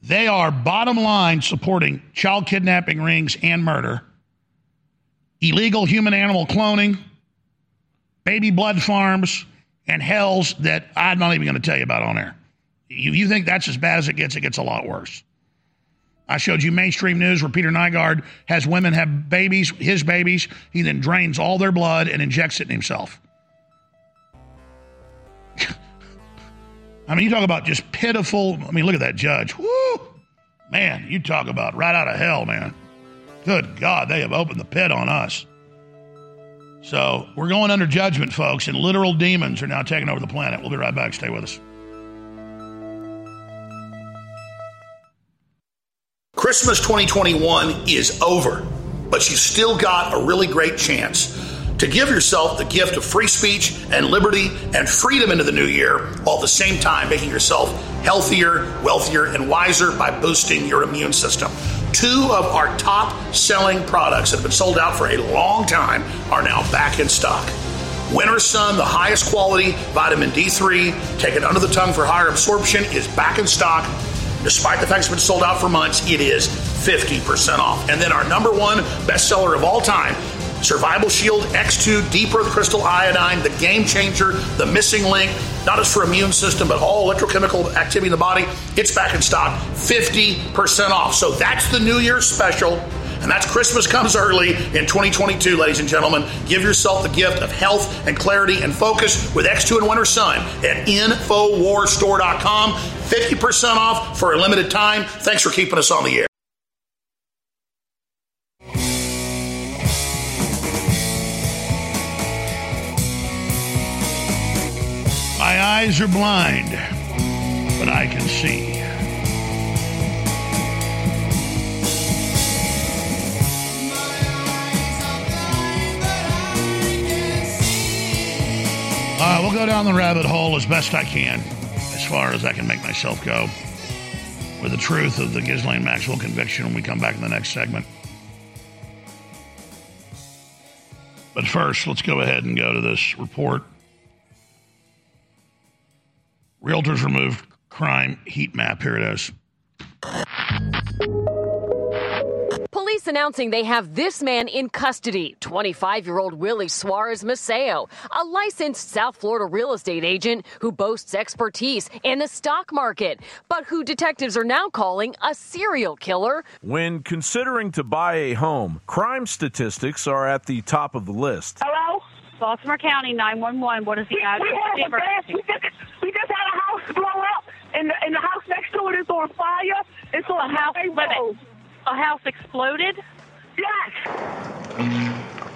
they are bottom line supporting child kidnapping rings and murder, illegal human animal cloning, baby blood farms, and hells that I'm not even going to tell you about on air. You, you think that's as bad as it gets, it gets a lot worse. I showed you mainstream news where Peter Nygard has women have babies, his babies. He then drains all their blood and injects it in himself. [laughs] I mean, you talk about just pitiful. I mean, look at that judge. Woo! Man, you talk about right out of hell, man. Good God, they have opened the pit on us. So we're going under judgment, folks, and literal demons are now taking over the planet. We'll be right back. Stay with us. Christmas 2021 is over, but you've still got a really great chance to give yourself the gift of free speech and liberty and freedom into the new year, while at the same time making yourself healthier, wealthier, and wiser by boosting your immune system. Two of our top selling products that have been sold out for a long time are now back in stock. Winter Sun, the highest quality vitamin D3, taken under the tongue for higher absorption, is back in stock Despite the fact it's been sold out for months, it is 50% off. And then our number one bestseller of all time, Survival Shield X2 Deep Earth Crystal Iodine, the game changer, the missing link, not just for immune system, but all electrochemical activity in the body. It's back in stock, 50% off. So that's the New Year's special. And that's Christmas comes early in 2022, ladies and gentlemen. Give yourself the gift of health and clarity and focus with X2 and Winter Sun at InfoWarsStore.com. 50% off for a limited time. Thanks for keeping us on the air. Eyes are blind, but I can see. All right, we'll go down the rabbit hole as best I can as far as I can make myself go with the truth of the Ghislaine Maxwell conviction when we come back in the next segment. But first, let's go ahead and go to this report. Realtors removed crime heat map. Here it is. Police announcing they have this man in custody 25 year old Willie Suarez Maceo, a licensed South Florida real estate agent who boasts expertise in the stock market, but who detectives are now calling a serial killer. When considering to buy a home, crime statistics are at the top of the list. Hello? Baltimore County 911. What is the address? We just, we just had a house blow up, and the, and the house next to it is on fire. It's on a house. road a house exploded? Yes.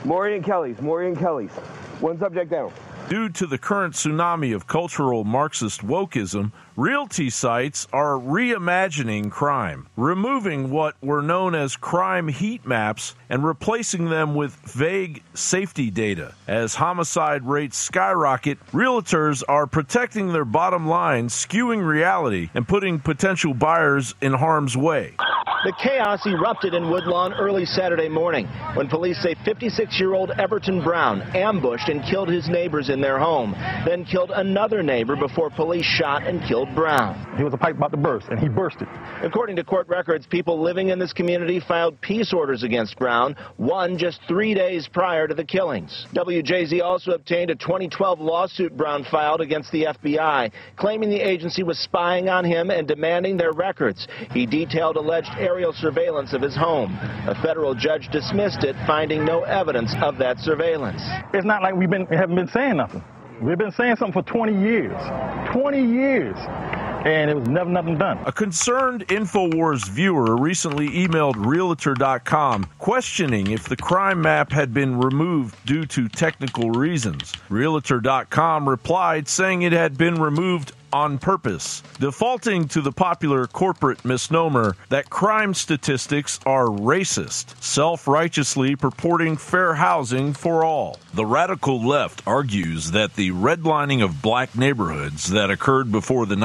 Maury and Kelly's. Maury and Kelly's. One subject down. Due to the current tsunami of cultural Marxist wokeism, realty sites are reimagining crime, removing what were known as crime heat maps and replacing them with vague safety data. As homicide rates skyrocket, realtors are protecting their bottom line, skewing reality, and putting potential buyers in harm's way. The chaos erupted in Woodlawn early Saturday morning when police say 56 year old Everton Brown ambushed and killed his neighbors in their home, then killed another neighbor before police shot and killed Brown. He was a pipe about to burst, and he bursted. According to court records, people living in this community filed peace orders against Brown, one just three days prior to the killings. WJZ also obtained a 2012 lawsuit Brown filed against the FBI, claiming the agency was spying on him and demanding their records. He detailed alleged aerial surveillance of his home. A federal judge dismissed it, finding no evidence of that surveillance. It's not like we've been haven't been saying nothing. We've been saying something for 20 years. 20 years. And it was never nothing done. A concerned InfoWars viewer recently emailed Realtor.com questioning if the crime map had been removed due to technical reasons. Realtor.com replied saying it had been removed on purpose, defaulting to the popular corporate misnomer that crime statistics are racist, self righteously purporting fair housing for all. The radical left argues that the redlining of black neighborhoods that occurred before the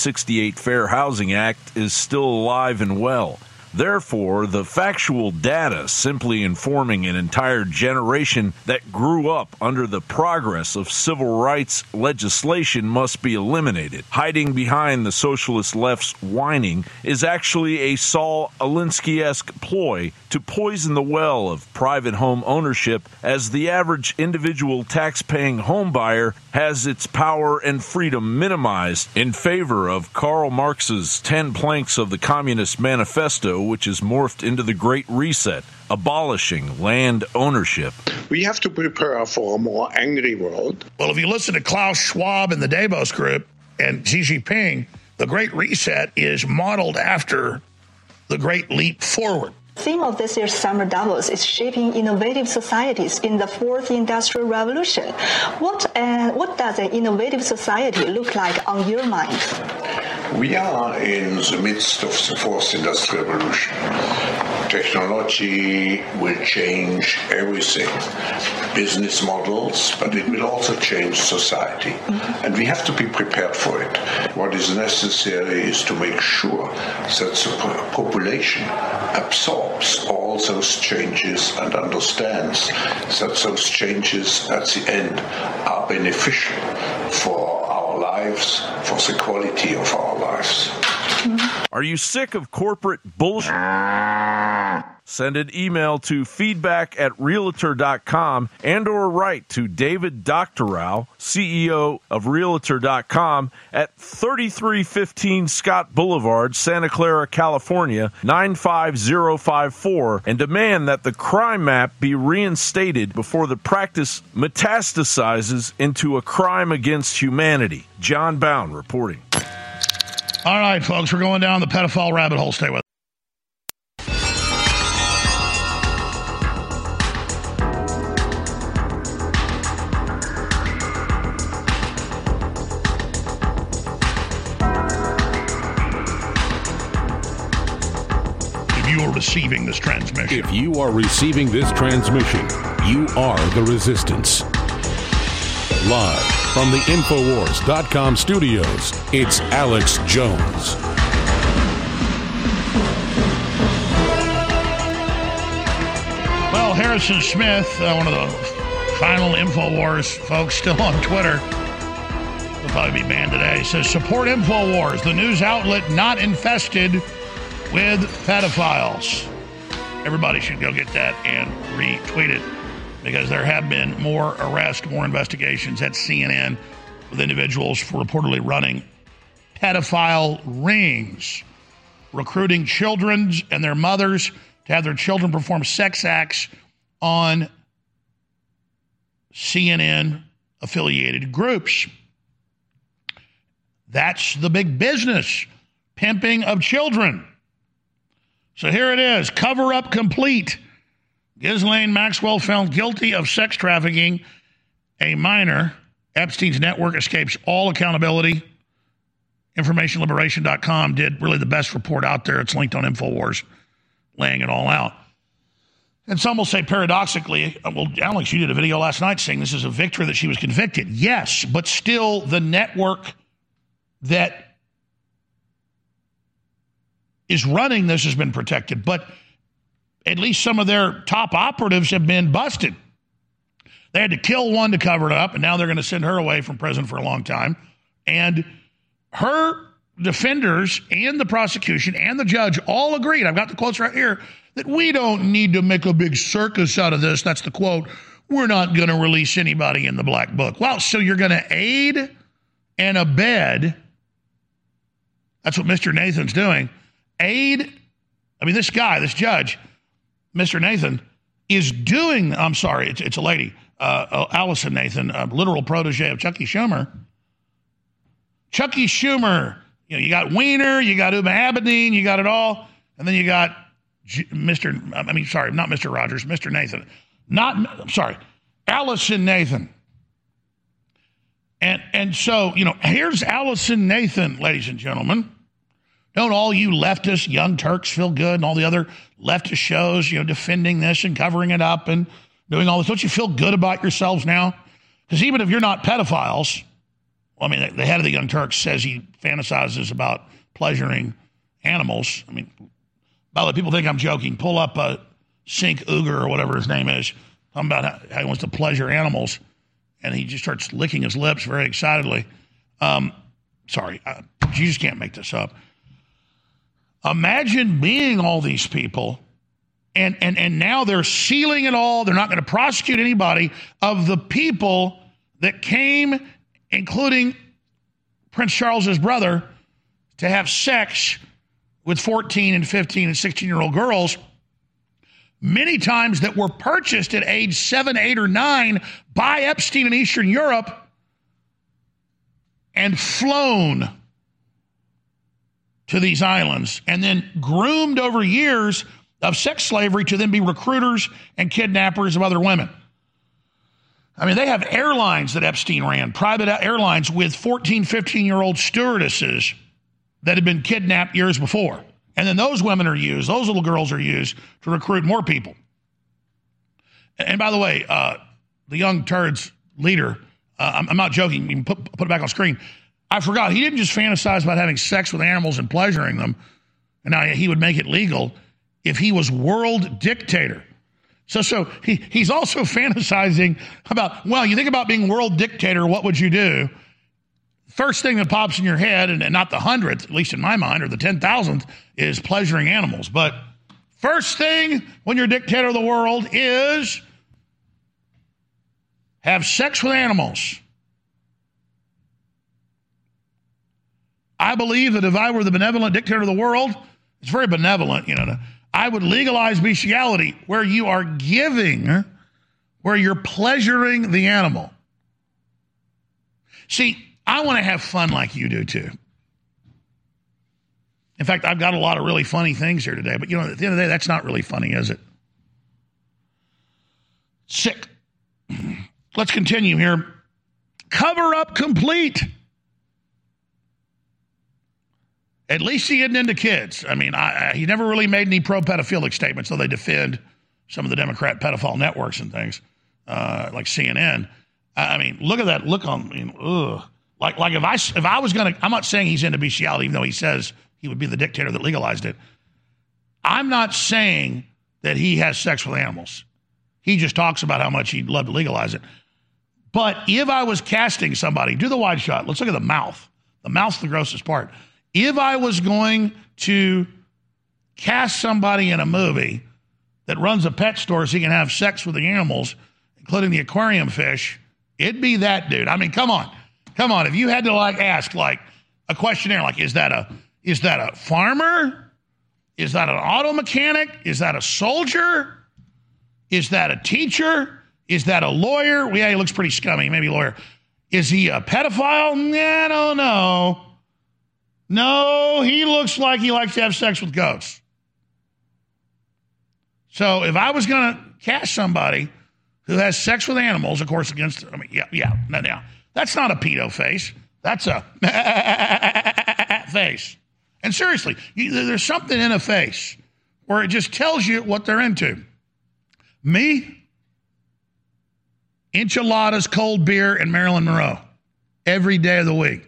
1968 Fair Housing Act is still alive and well. Therefore, the factual data simply informing an entire generation that grew up under the progress of civil rights legislation must be eliminated. Hiding behind the socialist left's whining is actually a Saul Alinsky esque ploy to poison the well of private home ownership as the average individual tax paying homebuyer has its power and freedom minimized in favor of Karl Marx's 10 planks of the Communist Manifesto, which is morphed into the Great Reset, abolishing land ownership. We have to prepare for a more angry world. Well, if you listen to Klaus Schwab and the Davos Group and Xi Jinping, the Great Reset is modeled after the Great Leap Forward theme of this year's Summer Davos is shaping innovative societies in the fourth industrial revolution. What, uh, what does an innovative society look like on your mind? We are in the midst of the fourth industrial revolution. Technology will change everything, business models, but it will also change society. Mm-hmm. And we have to be prepared for it. What is necessary is to make sure that the population absorbs all those changes and understands that those changes at the end are beneficial for our lives, for the quality of our lives. Are you sick of corporate bullshit? Send an email to feedback at realtor.com and or write to David Doctorow, CEO of realtor.com at 3315 Scott Boulevard, Santa Clara, California 95054 and demand that the crime map be reinstated before the practice metastasizes into a crime against humanity. Jon Bowne reporting. All right, folks, we're going down the pedophile rabbit hole. Stay with are receiving this transmission. If you are receiving this transmission, you are the resistance. Live from the Infowars.com studios, it's Alex Jones. Well, Harrison Smith, uh, one of the final Infowars folks still on Twitter, will probably be banned today, says support Infowars, the news outlet not infested with pedophiles. Everybody should go get that and retweet it because there have been more arrests, more investigations at CNN with individuals for reportedly running pedophile rings, recruiting children and their mothers to have their children perform sex acts on CNN affiliated groups. That's the big business pimping of children. So here it is cover up complete. Ghislaine Maxwell found guilty of sex trafficking a minor. Epstein's network escapes all accountability. InformationLiberation.com did really the best report out there. It's linked on InfoWars, laying it all out. And some will say paradoxically, uh, well, Alex, you did a video last night saying this is a victory that she was convicted. Yes, but still the network that is running this has been protected. But at least some of their top operatives have been busted. They had to kill one to cover it up, and now they're going to send her away from prison for a long time. And her defenders and the prosecution and the judge all agreed. I've got the quotes right here that we don't need to make a big circus out of this. That's the quote. We're not going to release anybody in the black book. Well, so you're going to aid and abet. That's what Mr. Nathan's doing. Aid. I mean, this guy, this judge, Mr. Nathan, is doing, I'm sorry, it's, it's a lady, uh, uh, Alison Nathan, a literal protege of Chucky Schumer. Chucky Schumer, You know, you got Weiner, you got Huma Abedin, you got it all, and then you got J- Mr. I mean, sorry, not Mr. Rogers, Mr. Nathan, not I'm sorry, Alison Nathan. And and so you know, here's Alison Nathan, ladies and gentlemen. Don't all you leftist young Turks feel good and all the other leftist shows, you know, defending this and covering it up and doing all this? Don't you feel good about yourselves now? Because even if you're not pedophiles, well, I mean, the head of the Young Turks says he fantasizes about pleasuring animals. I mean, by the way, people think I'm joking. Pull up a Cenk Uygur or whatever his name is, talking about how, how he wants to pleasure animals, and he just starts licking his lips very excitedly. Um, sorry, uh, you just can't make this up. Imagine being all these people, and, and, and now they're sealing it all. They're not going to prosecute anybody of the people that came, including Prince Charles's brother, to have sex with 14 and 15 and 16 year old girls, many times that were purchased at age seven, eight, or nine by Epstein in Eastern Europe and flown to these islands and then groomed over years of sex slavery to then be recruiters and kidnappers of other women. I mean, they have airlines that Epstein ran, private airlines with 14, 15 year old stewardesses that had been kidnapped years before. And then those women are used, those little girls are used to recruit more people. And by the way, uh, the young turd's leader, uh, I'm, I'm, not joking, you can put, put it back on screen. I forgot. He didn't just fantasize about having sex with animals and pleasuring them. And now he would make it legal if he was world dictator. So, so he, he's also [laughs] fantasizing about, well, you think about being world dictator, what would you do? First thing that pops in your head, and, and not the hundredth, at least in my mind, or the ten thousandth, is pleasuring animals. But first thing when you're dictator of the world is have sex with animals. I believe that if I were the benevolent dictator of the world, it's very benevolent, you know, I would legalize bestiality where you are giving, where you're pleasuring the animal. See, I want to have fun like you do too. In fact, I've got a lot of really funny things here today, but you know, at the end of the day, that's not really funny, is it? Sick. [clears throat] Let's continue here. Cover up complete. At least he isn't into kids. I mean, I, I, he never really made any pro pedophilic statements, though they defend some of the Democrat pedophile networks and things, uh, like CNN. I mean, look at that look on. I mean, ugh. Like, like if I if I was gonna, I'm not saying he's into bestiality, even though he says he would be the dictator that legalized it. I'm not saying that he has sex with animals. He just talks about how much he'd love to legalize it. But if I was casting somebody, do the wide shot. Let's look at the mouth. The mouth's the grossest part if I was going to cast somebody in a movie that runs a pet store so he can have sex with the animals, including the aquarium fish, it'd be that dude. I mean, come on. Come on. If you had to like ask like a questionnaire, like, is that a is that a farmer? Is that an auto mechanic? Is that a soldier? Is that a teacher? Is that a lawyer? Well, yeah, he looks pretty scummy, maybe lawyer. Is he a pedophile? Nah, I don't know. No, he looks like he likes to have sex with goats. So if I was going to cast somebody who has sex with animals, of course, against, I mean, yeah, yeah, no, no. That's not a pedo face. That's a [laughs] face. And seriously, you, there's something in a face where it just tells you what they're into. Me, enchiladas, cold beer, and Marilyn Monroe every day of the week.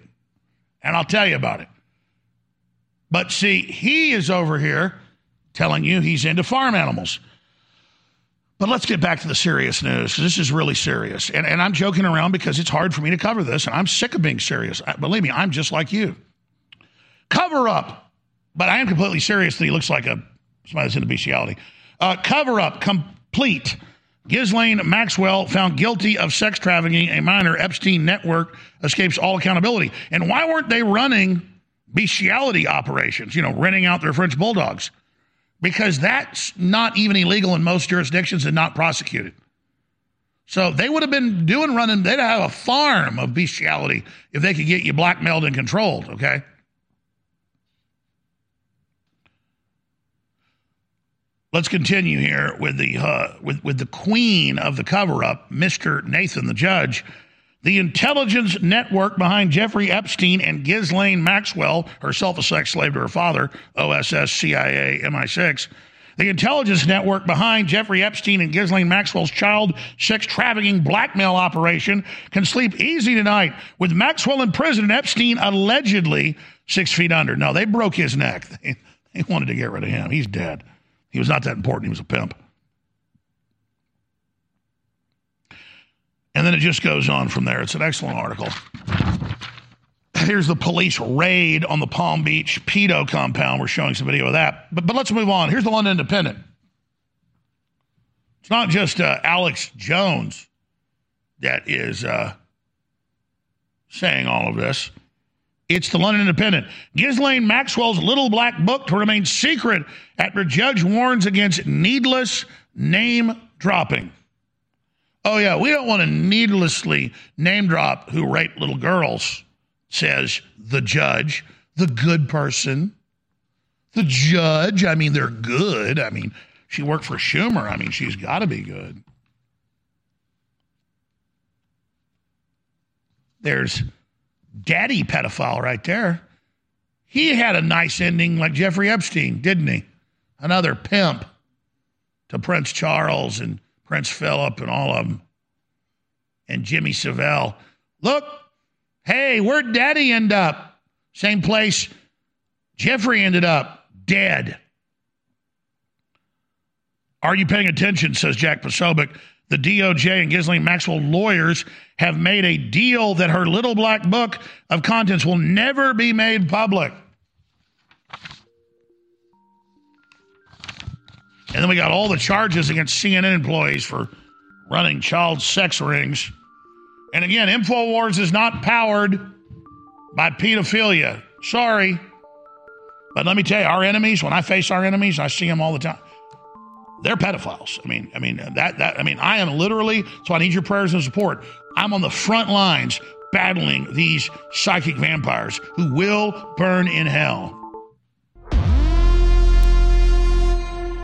And I'll tell you about it. But see, he is over here telling you he's into farm animals. But let's get back to the serious news. This is really serious. And, and I'm joking around because it's hard for me to cover this, and I'm sick of being serious. Believe me, I'm just like you. Cover up. But I am completely serious that he looks like a somebody that's into bestiality. Uh, cover up complete. Ghislaine Maxwell found guilty of sex trafficking a minor. Epstein network escapes all accountability. And why weren't they running bestiality operations, you know, renting out their French bulldogs, because that's not even illegal in most jurisdictions and not prosecuted. So they would have been doing running, they'd have a farm of bestiality if they could get you blackmailed and controlled, okay? Let's continue here with the uh, with with the queen of the cover up, Mr. Nathan the judge. The intelligence network behind Jeffrey Epstein and Ghislaine Maxwell, herself a sex slave to her father, OSS, CIA, MI6. The intelligence network behind Jeffrey Epstein and Ghislaine Maxwell's child sex trafficking blackmail operation can sleep easy tonight with Maxwell in prison and Epstein allegedly six feet under. No, they broke his neck. They, [laughs] they wanted to get rid of him. He's dead. He was not that important. He was a pimp. And then it just goes on from there. It's an excellent article. Here's the police raid on the Palm Beach pedo compound. We're showing some video of that. But, but let's move on. Here's the London Independent. It's not just uh, Alex Jones that is uh, saying all of this. It's the London Independent. Ghislaine Maxwell's little black book to remain secret after judge warns against needless name dropping. Oh, yeah, we don't want to needlessly name drop who raped little girls, says the judge, the good person. The judge, I mean, they're good. I mean, she worked for Schumer. I mean, she's got to be good. There's daddy pedophile right there. He had a nice ending like Jeffrey Epstein, didn't he? Another pimp to Prince Charles and Prince Philip and all of them. And Jimmy Savile. Look, hey, where'd daddy end up? Same place Jeffrey ended up, dead. Are you paying attention? Says Jack Posobiec. The DOJ and Ghislaine Maxwell lawyers have made a deal that her little black book of contents will never be made public. And then we got all the charges against CNN employees for running child sex rings. And again, InfoWars is not powered by pedophilia. Sorry. But let me tell you, our enemies, when I face our enemies, I see them all the time. They're pedophiles. I mean, I mean that that I mean, I am literally, so I need your prayers and support. I'm on the front lines battling these psychic vampires who will burn in hell.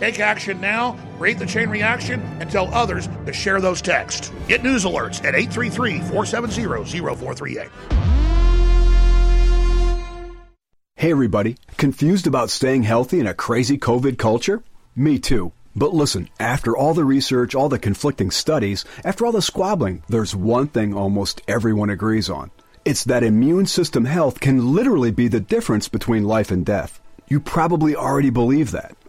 Take action now, create the chain reaction, and tell others to share those texts. Get news alerts at 833 470 0438. Hey, everybody. Confused about staying healthy in a crazy COVID culture? Me too. But listen, after all the research, all the conflicting studies, after all the squabbling, there's one thing almost everyone agrees on. It's that immune system health can literally be the difference between life and death. You probably already believe that.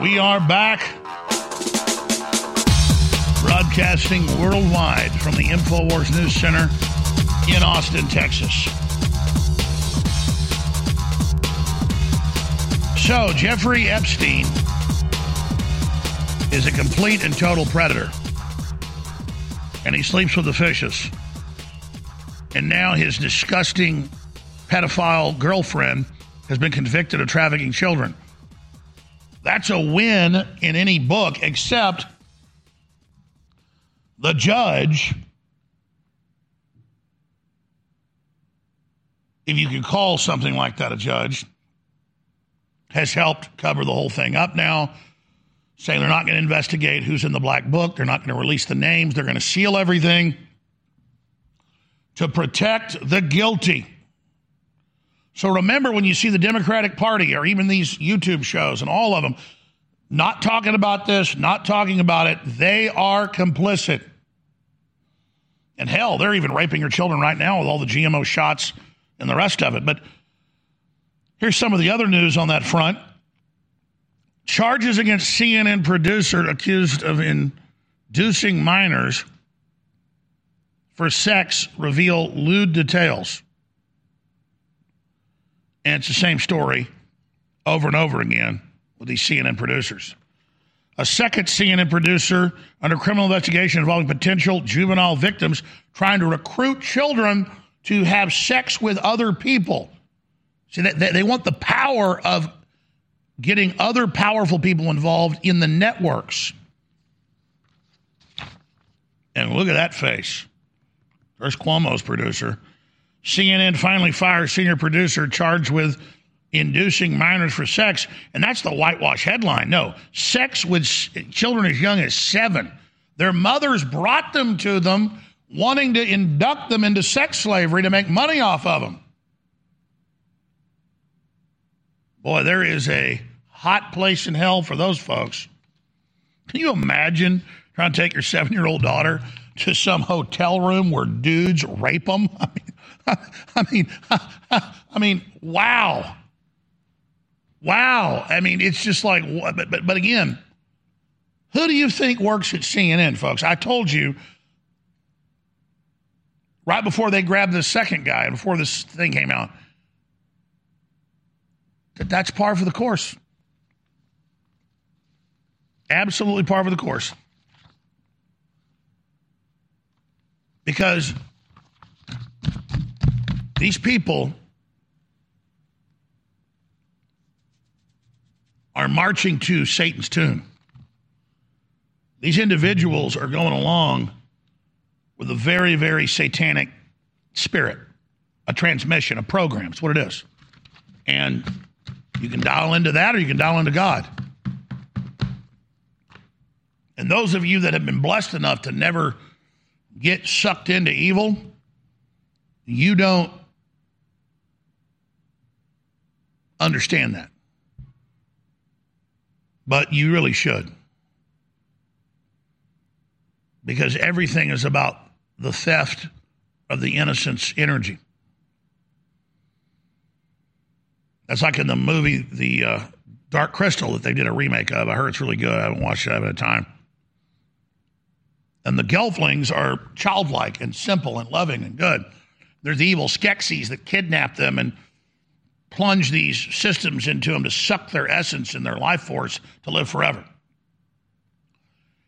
we are back broadcasting worldwide from the InfoWars News Center in Austin, Texas. So, Jeffrey Epstein is a complete and total predator. And he sleeps with the fishes. And now his disgusting pedophile girlfriend has been convicted of trafficking children. That's a win in any book, except the judge, if you could call something like that a judge, has helped cover the whole thing up now, saying they're not going to investigate who's in the black book, they're not going to release the names, they're going to seal everything to protect the guilty. So remember when you see the Democratic Party or even these YouTube shows and all of them not talking about this, not talking about it, they are complicit. And hell, they're even raping your children right now with all the GMO shots and the rest of it. But here's some of the other news on that front. Charges against CNN producer accused of inducing minors for sex reveal lewd details. And it's the same story over and over again with these CNN producers. A second CNN producer under criminal investigation involving potential juvenile victims trying to recruit children to have sex with other people. See, they, they want the power of getting other powerful people involved in the networks. And look at that face. There's Cuomo's producer. CNN finally fires senior producer charged with inducing minors for sex. And that's the whitewash headline. No, sex with children as young as seven. Their mothers brought them to them, wanting to induct them into sex slavery to make money off of them. Boy, there is a hot place in hell for those folks. Can you imagine trying to take your seven year old daughter to some hotel room where dudes rape them? [laughs] I mean, [laughs] I mean, [laughs] I mean, wow. Wow. I mean, it's just like, but, but, but again, who do you think works at CNN, folks? I told you right before they grabbed the second guy, before this thing came out, that that's par for the course. Absolutely par for the course. Because these people are marching to Satan's tune. These individuals are going along with a very, very satanic spirit, a transmission, a program. It's what it is. And you can dial into that or you can dial into God. And those of you that have been blessed enough to never get sucked into evil, you don't understand that but you really should. Because everything is about the theft of the innocent's energy. That's like in the movie, The uh, Dark Crystal, that they did a remake of. I heard it's really good. I haven't watched it, I haven't had time. And the Gelflings are childlike and simple and loving and good. They're the evil Skeksis that kidnap them and plunge these systems into them to suck their essence and their life force to live forever.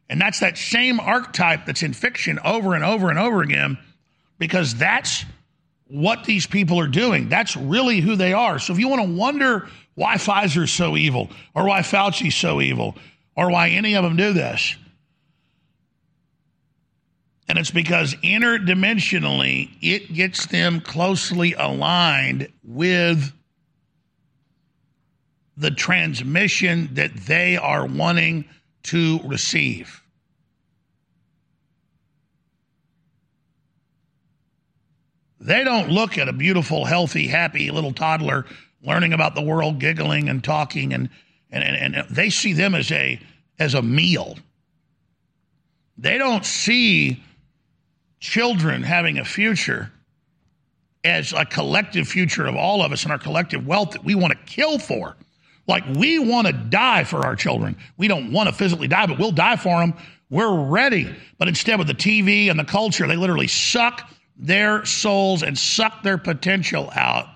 And that's that same archetype that's in fiction over and over and over again because that's what these people are doing. That's really who they are. So if you want to wonder why Pfizer's so evil or why Fauci's so evil or why any of them do this, and it's because interdimensionally it gets them closely aligned with the transmission that they are wanting to receive. They don't look at a beautiful, healthy, happy little toddler learning about the world, giggling and talking, and, and, and, and they see them as a, as a meal. They don't see children having a future as a collective future of all of us and our collective wealth that we want to kill for. Like we want to die for our children. We don't want to physically die, but we'll die for them. We're ready. But instead, with the TV and the culture, they literally suck their souls and suck their potential out.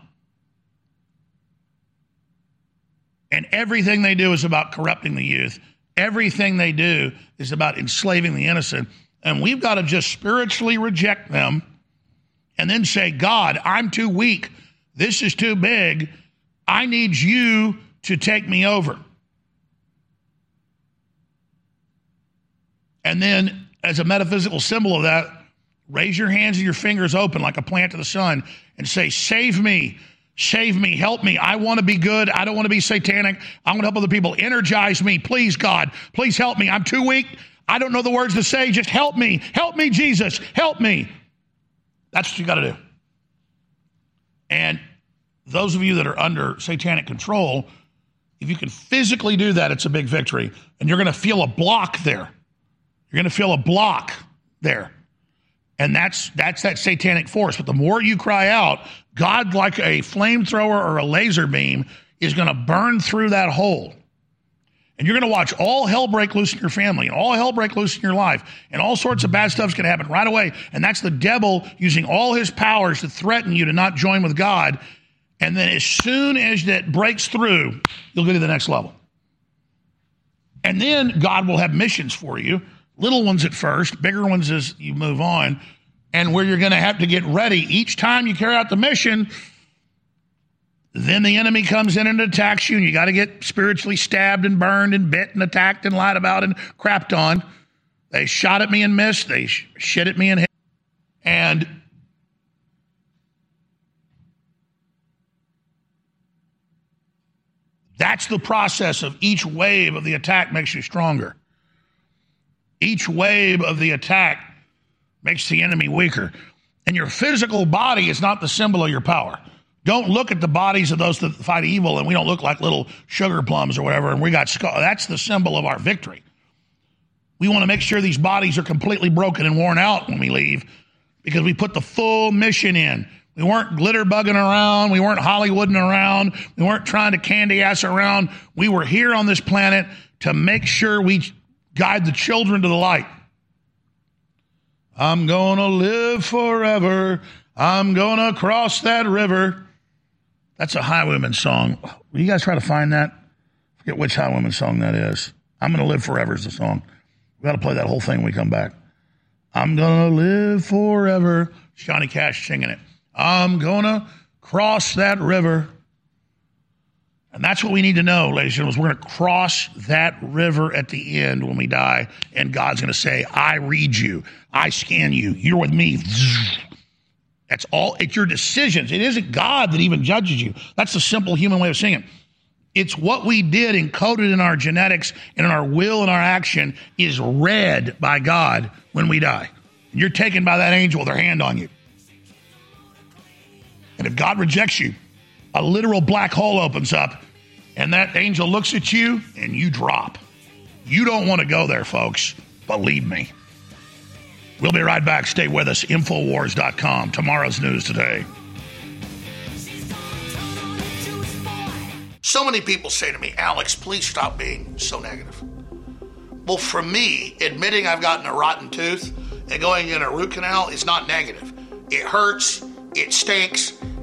And everything they do is about corrupting the youth. everything they do is about enslaving the innocent. And we've got to just spiritually reject them and then say, God, I'm too weak. This is too big. I need you to take me over. And then, as a metaphysical symbol of that, raise your hands and your fingers open like a plant to the sun and say, Save me, save me, help me. I want to be good. I don't want to be satanic. I want to help other people. Energize me, please, God. Please help me. I'm too weak. I don't know the words to say. Just help me. Help me, Jesus. Help me. That's what you got to do. And those of you that are under satanic control, if you can physically do that, it's a big victory. And you're going to feel a block there. You're going to feel a block there. And that's that's that satanic force. But the more you cry out, God, like a flamethrower or a laser beam, is going to burn through that hole. And you're going to watch all hell break loose in your family and all hell break loose in your life. And all sorts of bad stuff's going to happen right away. And that's the devil using all his powers to threaten you to not join with God. And then as soon as that breaks through, you'll go to the next level. And then God will have missions for you little ones at first, bigger ones as you move on, and where you're going to have to get ready. Each time you carry out the mission, then the enemy comes in and attacks you, and you got to get spiritually stabbed and burned and bit and attacked and lied about and crapped on. They shot at me and missed. They shit at me and hit. And that's the process of each wave of the attack makes you stronger. Each wave of the attack makes the enemy weaker. And your physical body is not the symbol of your power. Don't look at the bodies of those that fight evil and we don't look like little sugar plums or whatever and we got skull. That's the symbol of our victory. We want to make sure these bodies are completely broken and worn out when we leave because we put the full mission in. We weren't glitter bugging around. We weren't Hollywooding around. We weren't trying to candy ass around. We were here on this planet to make sure we guide the children to the light. I'm going to live forever. I'm going to cross that river. That's a Highwayman song. Will you guys try to find that? forget which Highwayman song that is. I'm going to live forever is the song. We got to play that whole thing when we come back. I'm going to live forever. Johnny Cash singing it. I'm going to cross that river. And that's what we need to know, ladies and gentlemen. We're going to cross that river at the end when we die, and God's going to say, I read you, I scan you, you're with me. That's all, it's your decisions. It isn't God that even judges you. That's the simple human way of saying it. It's what we did encoded in our genetics and in our will and our action is read by God when we die. You're taken by that angel with their hand on you. And if God rejects you, a literal black hole opens up, and that angel looks at you and you drop. You don't want to go there, folks. Believe me. We'll be right back. Stay with us. Infowars.com. Tomorrow's news today. So many people say to me, Alex, please stop being so negative. Well, for me, admitting I've gotten a rotten tooth and going in a root canal is not negative. It hurts, it stinks,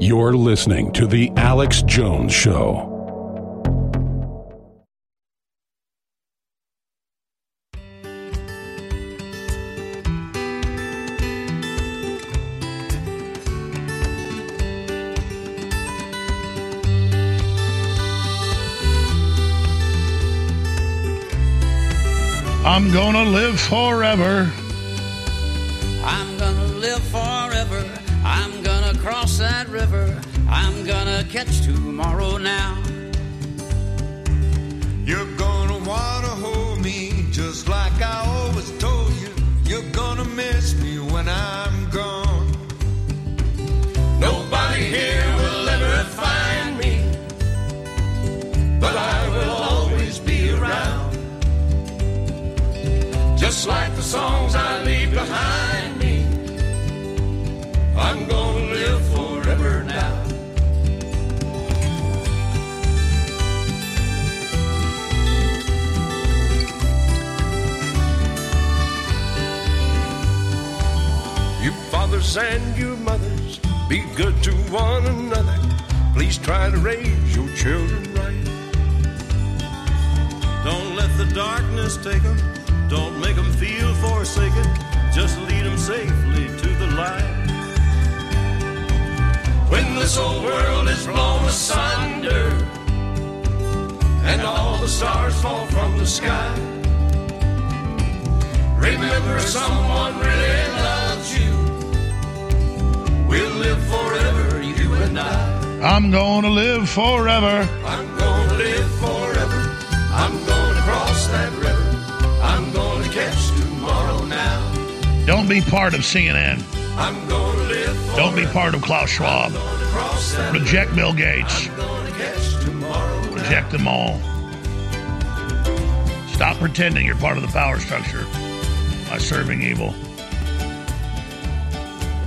You're listening to The Alex Jones Show. I'm gonna live forever. I'm gonna live forever. I'm gonna cross that river. I'm gonna catch tomorrow now. You're gonna wanna hold me just like I always told you. You're gonna miss me when I'm gone. Nobody here will ever find me, but I will always be around. Just like the songs I leave behind me, I'm gonna fathers and you mothers, be good to one another. Please try to raise your children right. Don't let the darkness take them. Don't make them feel forsaken. Just lead them safely to the light. When this old world is blown asunder and all the stars fall from the sky, remember someone really loves you. We'll live forever, you and I. I'm to live forever. I'm gonna live forever. I'm gonna cross that river. I'm gonna catch tomorrow now. Don't be part of CNN. I'm gonna live forever. Don't be part of Klaus Schwab. Reject Bill Gates. gonna catch tomorrow now. Reject them all. Stop pretending you're part of the power structure by serving evil.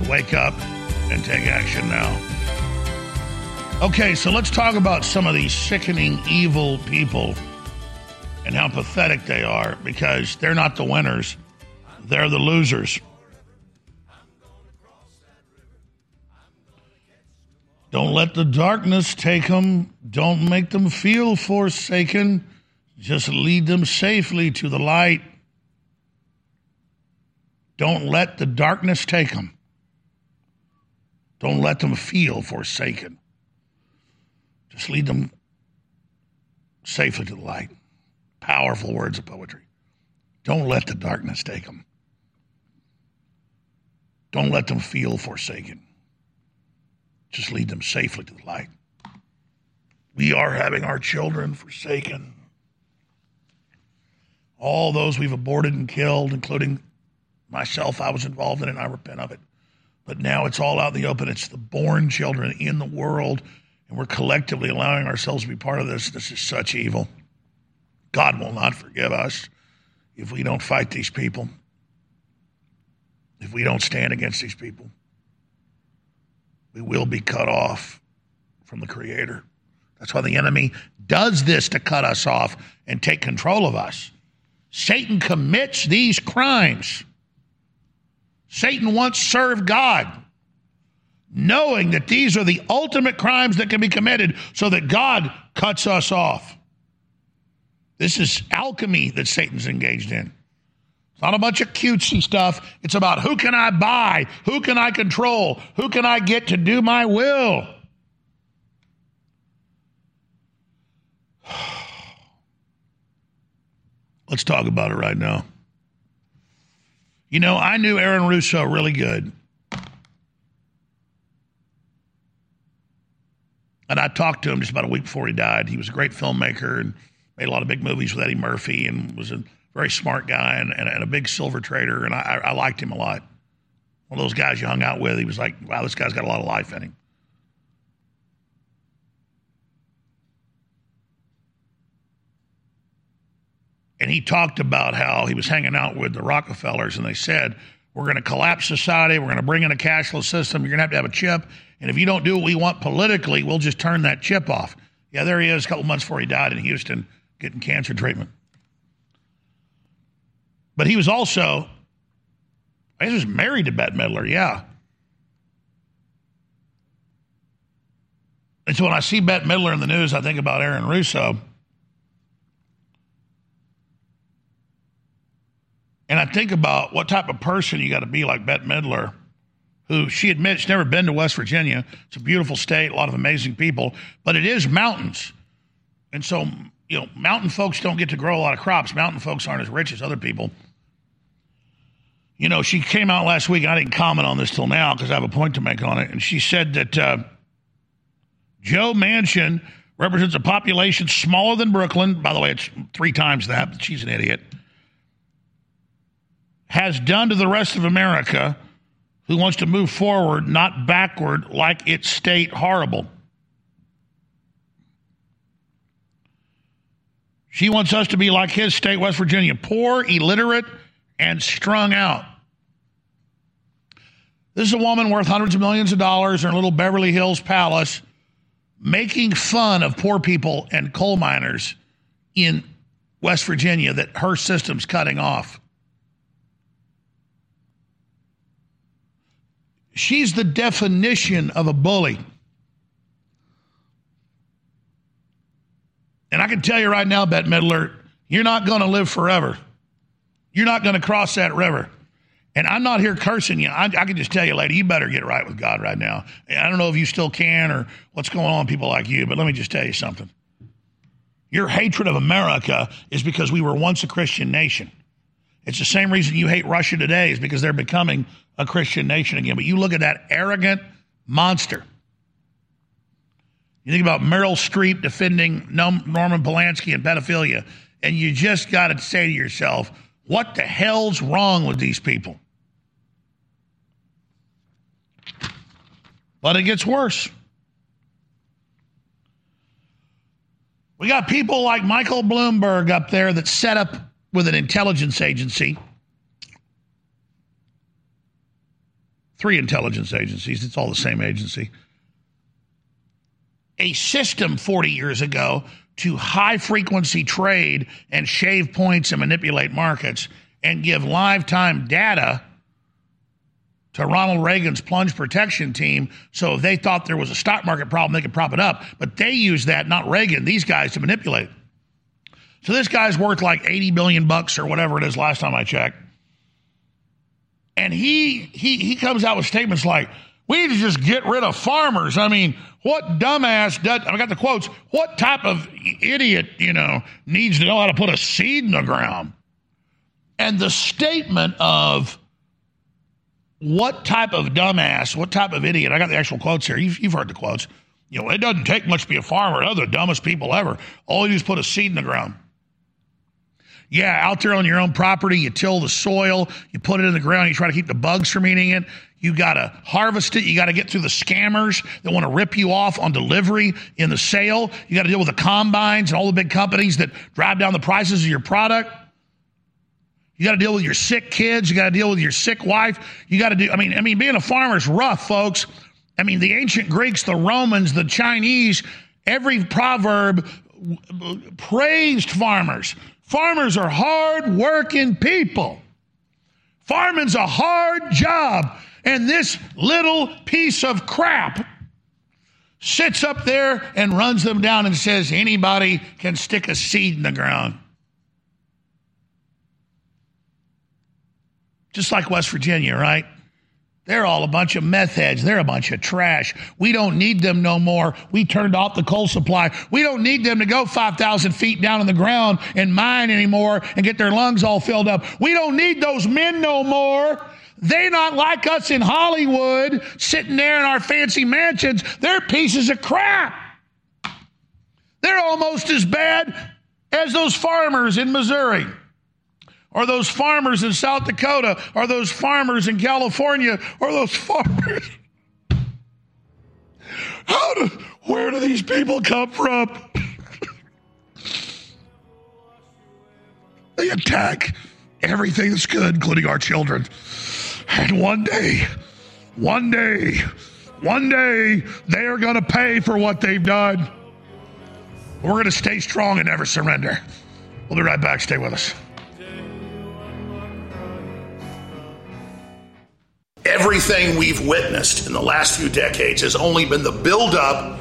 Wake up and take action now. Okay, so let's talk about some of these sickening, evil people and how pathetic they are because they're not the winners, they're the losers. Don't let the darkness take them. Don't make them feel forsaken. Just lead them safely to the light. Don't let the darkness take them. Don't let them feel forsaken. Just lead them safely to the light. Powerful words of poetry. Don't let the darkness take them. Don't let them feel forsaken. Just lead them safely to the light. We are having our children forsaken. All those we've aborted and killed, including myself, I was involved in it and I repent of it. But now it's all out in the open. It's the born children in the world, and we're collectively allowing ourselves to be part of this. This is such evil. God will not forgive us if we don't fight these people, if we don't stand against these people. We will be cut off from the Creator. That's why the enemy does this to cut us off and take control of us. Satan commits these crimes. Satan once served God, knowing that these are the ultimate crimes that can be committed so that God cuts us off. This is alchemy that Satan's engaged in. It's not a bunch of cutesy stuff. It's about who can I buy? Who can I control? Who can I get to do my will? [sighs] Let's talk about it right now. You know, I knew Aaron Russo really good. And I talked to him just about a week before he died. He was a great filmmaker and made a lot of big movies with Eddie Murphy and was a very smart guy and, and, and a big silver trader. And I, I liked him a lot. One of those guys you hung out with, he was like, wow, this guy's got a lot of life in him. And he talked about how he was hanging out with the Rockefellers, and they said, We're going to collapse society. We're going to bring in a cashless system. You're going to have to have a chip. And if you don't do what we want politically, we'll just turn that chip off. Yeah, there he is a couple months before he died in Houston getting cancer treatment. But he was also, I guess he was married to Bette Midler, yeah. And so when I see Bette Midler in the news, I think about Aaron Russo. And I think about what type of person you got to be like Bette Midler, who she admits she's never been to West Virginia. It's a beautiful state, a lot of amazing people, but it is mountains. And so, you know, mountain folks don't get to grow a lot of crops. Mountain folks aren't as rich as other people. You know, she came out last week, I didn't comment on this till now because I have a point to make on it. And she said that uh, Joe Manchin represents a population smaller than Brooklyn. By the way, it's three times that, she's an idiot. Has done to the rest of America who wants to move forward, not backward, like its state horrible. She wants us to be like his state, West Virginia, poor, illiterate, and strung out. This is a woman worth hundreds of millions of dollars in her little Beverly Hills palace making fun of poor people and coal miners in West Virginia that her system's cutting off. She's the definition of a bully. And I can tell you right now, Bette Midler, you're not going to live forever. You're not going to cross that river. And I'm not here cursing you. I, I, can just tell you, lady, you better get right with God right now. I don't know if you still can or what's going on people like you, but let me just tell you something. Your hatred of America is because we were once a Christian nation. It's the same reason you hate Russia today is because they're becoming a Christian nation again. But you look at that arrogant monster. You think about Meryl Streep defending Norman Polanski and pedophilia, and you just got to say to yourself, what the hell's wrong with these people? But it gets worse. We got people like Michael Bloomberg up there that set up with an intelligence agency. Three intelligence agencies, it's all the same agency. A system 40 years ago to high frequency trade and shave points and manipulate markets and give live time data to Ronald Reagan's plunge protection team. So if they thought there was a stock market problem, they could prop it up. But they used that, not Reagan, these guys to manipulate. So this guy's worth like 80 billion bucks or whatever it is last time I checked. And he he he comes out with statements like, we need to just get rid of farmers. I mean, what dumbass does, I got the quotes, what type of idiot, you know, needs to know how to put a seed in the ground? And the statement of what type of dumbass, what type of idiot, I got the actual quotes here. You've, you've heard the quotes. You know, it doesn't take much to be a farmer. They're the dumbest people ever. All you do is put a seed in the ground. Yeah, out there on your own property, you till the soil, you put it in the ground, you try to keep the bugs from eating it. You got to harvest it. You got to get through the scammers that want to rip you off on delivery in the sale. You got to deal with the combines and all the big companies that drive down the prices of your product. You got to deal with your sick kids. You got to deal with your sick wife. You got to do. I mean, I mean, being a farmer is rough, folks. I mean, the ancient Greeks, the Romans, the Chinese, every proverb praised farmers. Farmers are hard working people. Farming's a hard job. And this little piece of crap sits up there and runs them down and says anybody can stick a seed in the ground. Just like West Virginia, right? They're all a bunch of meth heads. They're a bunch of trash. We don't need them no more. We turned off the coal supply. We don't need them to go 5,000 feet down in the ground and mine anymore and get their lungs all filled up. We don't need those men no more. They're not like us in Hollywood sitting there in our fancy mansions. They're pieces of crap. They're almost as bad as those farmers in Missouri, or those farmers in South Dakota, or those farmers in California, or those [laughs] farmers. How do, where do these people come from? they attack everything that's good, including our children. And one day, one day, one day, they are going to pay for what they've done. We're going to stay strong and never surrender. We'll be right back. Stay with us. Everything we've witnessed in the last few decades has only been the buildup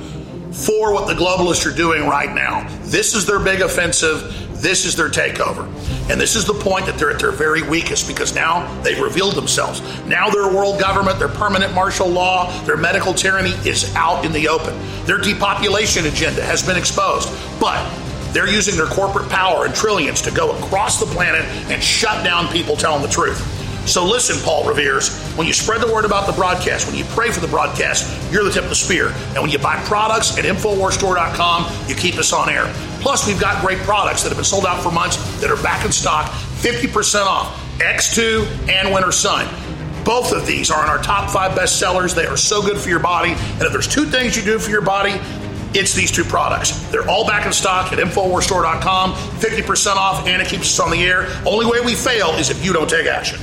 for what the globalists are doing right now. This is their big offensive. This is their takeover. And this is the point that they're at their very weakest because now they've revealed themselves. Now their world government, their permanent martial law, their medical tyranny is out in the open. Their depopulation agenda has been exposed. But they're using their corporate power and trillions to go across the planet and shut down people telling the truth. So listen, Paul Revere's, when you spread the word about the broadcast, when you pray for the broadcast, you're the tip of the spear. And when you buy products at InfoWarsStore.com, you keep us on air. Plus, we've got great products that have been sold out for months that are back in stock, 50% off. X2 and Winter Sun. Both of these are in our top five best sellers. They are so good for your body. And if there's two things you do for your body, it's these two products. They're all back in stock at InfoWarsStore.com, 50% off, and it keeps us on the air. Only way we fail is if you don't take action.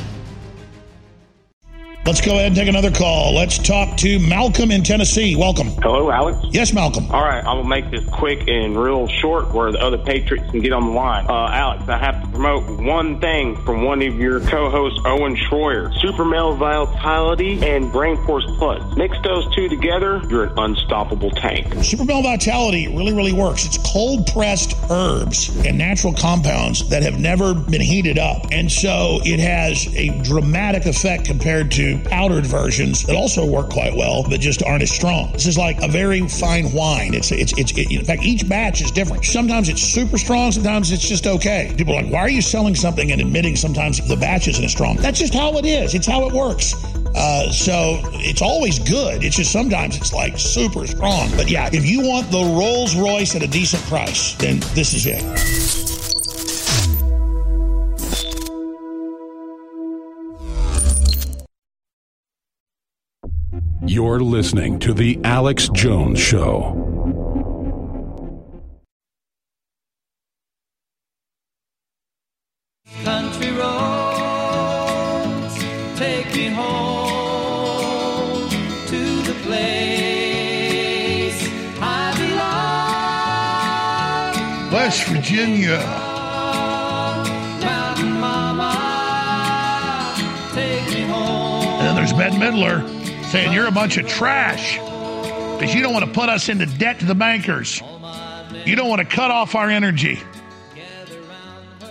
Let's go ahead and take another call. Let's talk to Malcolm in Tennessee. Welcome. Hello, Alex. Yes, Malcolm. All right, I'm gonna make this quick and real short, where the other patriots can get on the line. Uh, Alex, I have to promote one thing from one of your co-hosts, Owen Schroyer: Super Male Vitality and Brain Force Plus. Mix those two together, you're an unstoppable tank. Super Male Vitality really, really works. It's cold pressed herbs and natural compounds that have never been heated up. And so it has a dramatic effect compared to powdered versions that also work quite well, but just aren't as strong. This is like a very fine wine. It's, it's, it's, it, in fact, each batch is different. Sometimes it's super strong, sometimes it's just okay. People are like, why are you selling something and admitting sometimes the batch isn't as strong? That's just how it is. It's how it works. Uh, so it's always good. It's just sometimes it's like super strong. But yeah, if you want the Rolls Royce at a decent price, then this is it. You're listening to The Alex Jones Show. Virginia. And then there's Bette Midler saying you're a bunch of trash because you don't want to put us into debt to the bankers. You don't want to cut off our energy.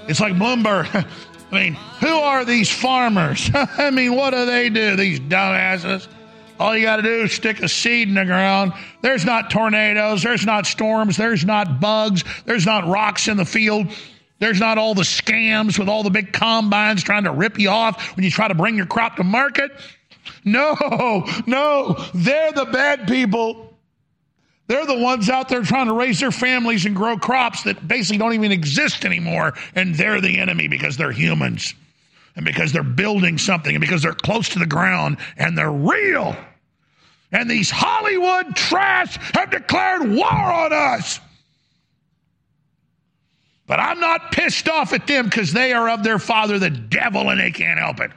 It's like Bloomberg. [laughs] I mean, who are these farmers? [laughs] I mean, what do they do, these dumbasses? All you got to do is stick a seed in the ground. There's not tornadoes, there's not storms, there's not bugs, there's not rocks in the field. There's not all the scams with all the big combines trying to rip you off when you try to bring your crop to market. No, no, they're the bad people. They're the ones out there trying to raise their families and grow crops that basically don't even exist anymore. And they're the enemy because they're humans and because they're building something and because they're close to the ground and they're real. And these Hollywood trash have declared war on us. But I'm not pissed off at them because they are of their father, the devil, and they can't help it.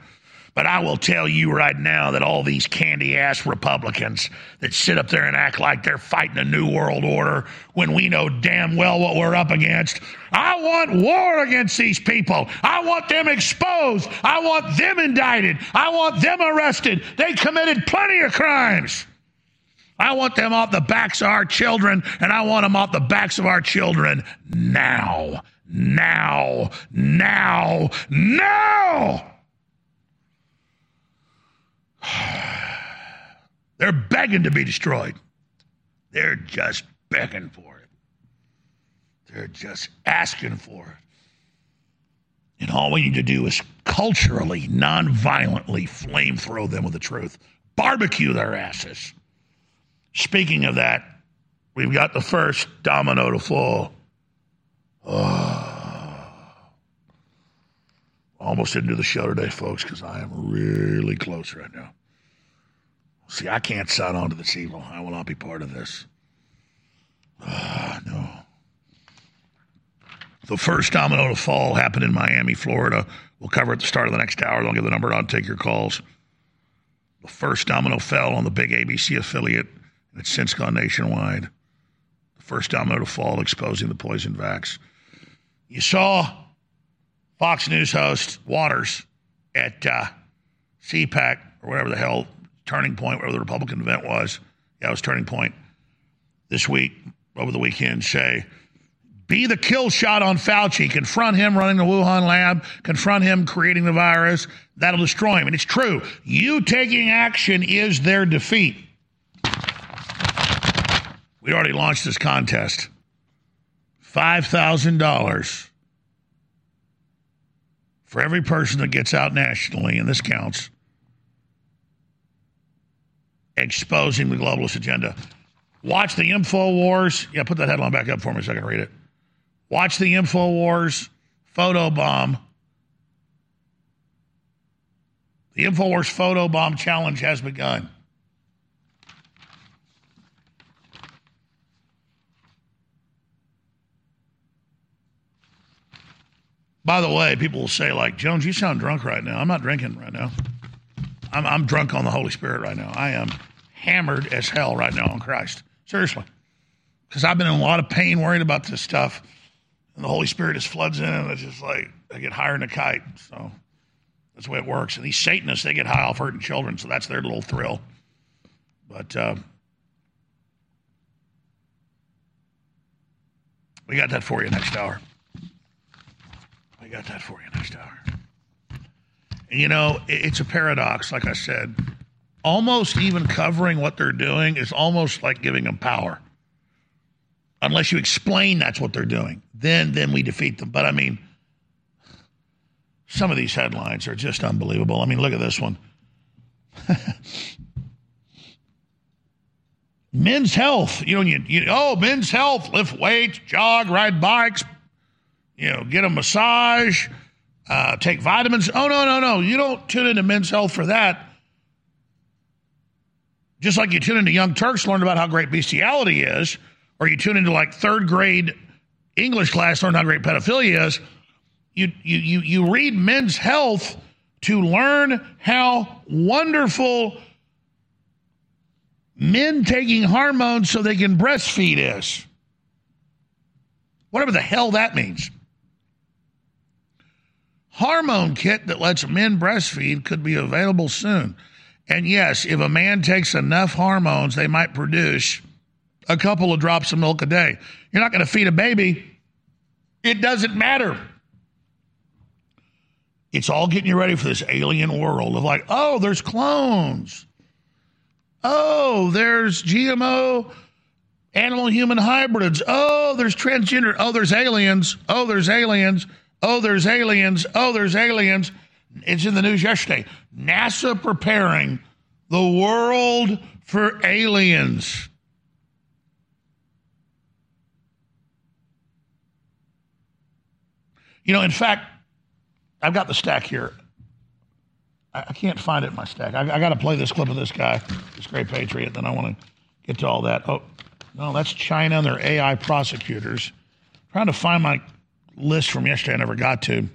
But I will tell you right now that all these candy ass Republicans that sit up there and act like they're fighting a new world order when we know damn well what we're up against. I want war against these people. I want them exposed. I want them indicted. I want them arrested. They committed plenty of crimes. I want them off the backs of our children, and I want them off the backs of our children now. Now. Now. Now. [sighs] They're begging to be destroyed. They're just begging for it. They're just asking for it. And all we need to do is culturally, non-violently flame throw them with the truth. Barbecue their asses. Speaking of that, we've got the first domino to fall. Oh. Almost into the show today, folks, because I am really close right now. See, I can't sign on to this evil. I will not be part of this. Uh, no. The first domino to fall happened in Miami, Florida. We'll cover at the start of the next hour. I'll give the number on. Take your calls. The first domino fell on the big ABC affiliate, and it's since gone nationwide. The first domino to fall, exposing the poison vax. You saw Fox News host Watters at uh, CPAC or whatever the hell Turning Point, whatever the Republican event was. Yeah, it was Turning Point this week over the weekend. Say, be the kill shot on Fauci. Confront him running the Wuhan lab. Confront him creating the virus. That'll destroy him. And it's true. You taking action is their defeat. We already launched this contest. $5,000 for every person that gets out nationally, and this counts, exposing the globalist agenda. Watch the Info Wars. Yeah, put that headline back up for me so I can read it. Watch the Info Wars photo bomb. The InfoWars photo bomb challenge has begun. By the way, people will say, like, Jones, you sound drunk right now. I'm not drinking right now. I'm, I'm drunk on the Holy Spirit right now. I am hammered as hell right now on Christ. Seriously. Because I've been in a lot of pain worried about this stuff. And the Holy Spirit just floods in, and it's just like I get higher than a kite. So that's the way it works. And these Satanists, they get high off hurting children, so that's their little thrill. But uh, we got that for you next hour. Got that for you next hour. And you know, it's a paradox, like I said. Almost even covering what they're doing is almost like giving them power. Unless you explain that's what they're doing, then then we defeat them. But I mean, some of these headlines are just unbelievable. I mean, look at this one. [laughs] men's health. You know, you, you oh, men's health, lift weights, jog, ride bikes, you know, get a massage, uh, take vitamins. Oh no, no, no! You don't tune into men's health for that. Just like you tune into Young Turks, learn about how great bestiality is, or you tune into like third grade English class, learn how great pedophilia is. You you you you read Men's Health to learn how wonderful men taking hormones so they can breastfeed is. Whatever the hell that means. Hormone kit that lets men breastfeed could be available soon. And yes, if a man takes enough hormones, they might produce a couple of drops of milk a day. You're not going to feed a baby. It doesn't matter. It's all getting you ready for this alien world of like, oh, there's clones. Oh, there's GMO animal human hybrids. Oh, there's transgender. Oh, there's aliens. Oh, there's aliens. Oh, there's aliens. Oh, there's aliens. It's in the news yesterday. NASA preparing the world for aliens. You know, in fact, I've got the stack here. I, can't find it in my stack. I, I got to play this clip of this guy, this great patriot. Then I want to get to all that. Oh, no, that's China and their AI prosecutors. trying to find my list from yesterday. I never got to.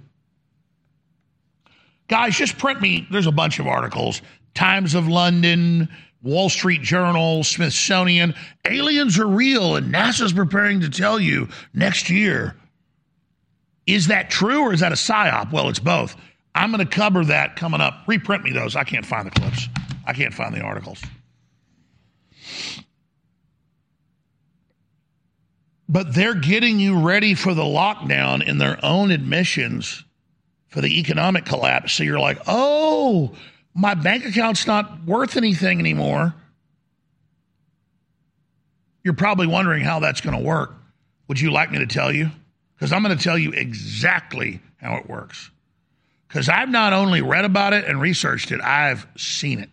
Guys, just print me. There's a bunch of articles. Times of London, Wall Street Journal, Smithsonian. Aliens are real, and NASA's preparing to tell you next year. Is that true or is that a psyop? Well, it's both. I'm going to cover that coming up. Reprint me those. I can't find the clips. I can't find the articles. But they're getting you ready for the lockdown in their own admissions for the economic collapse. So you're like, oh, my bank account's not worth anything anymore. You're probably wondering how that's going to work. Would you like me to tell you? Because I'm going to tell you exactly how it works. Because I've not only read about it and researched it, I've seen it.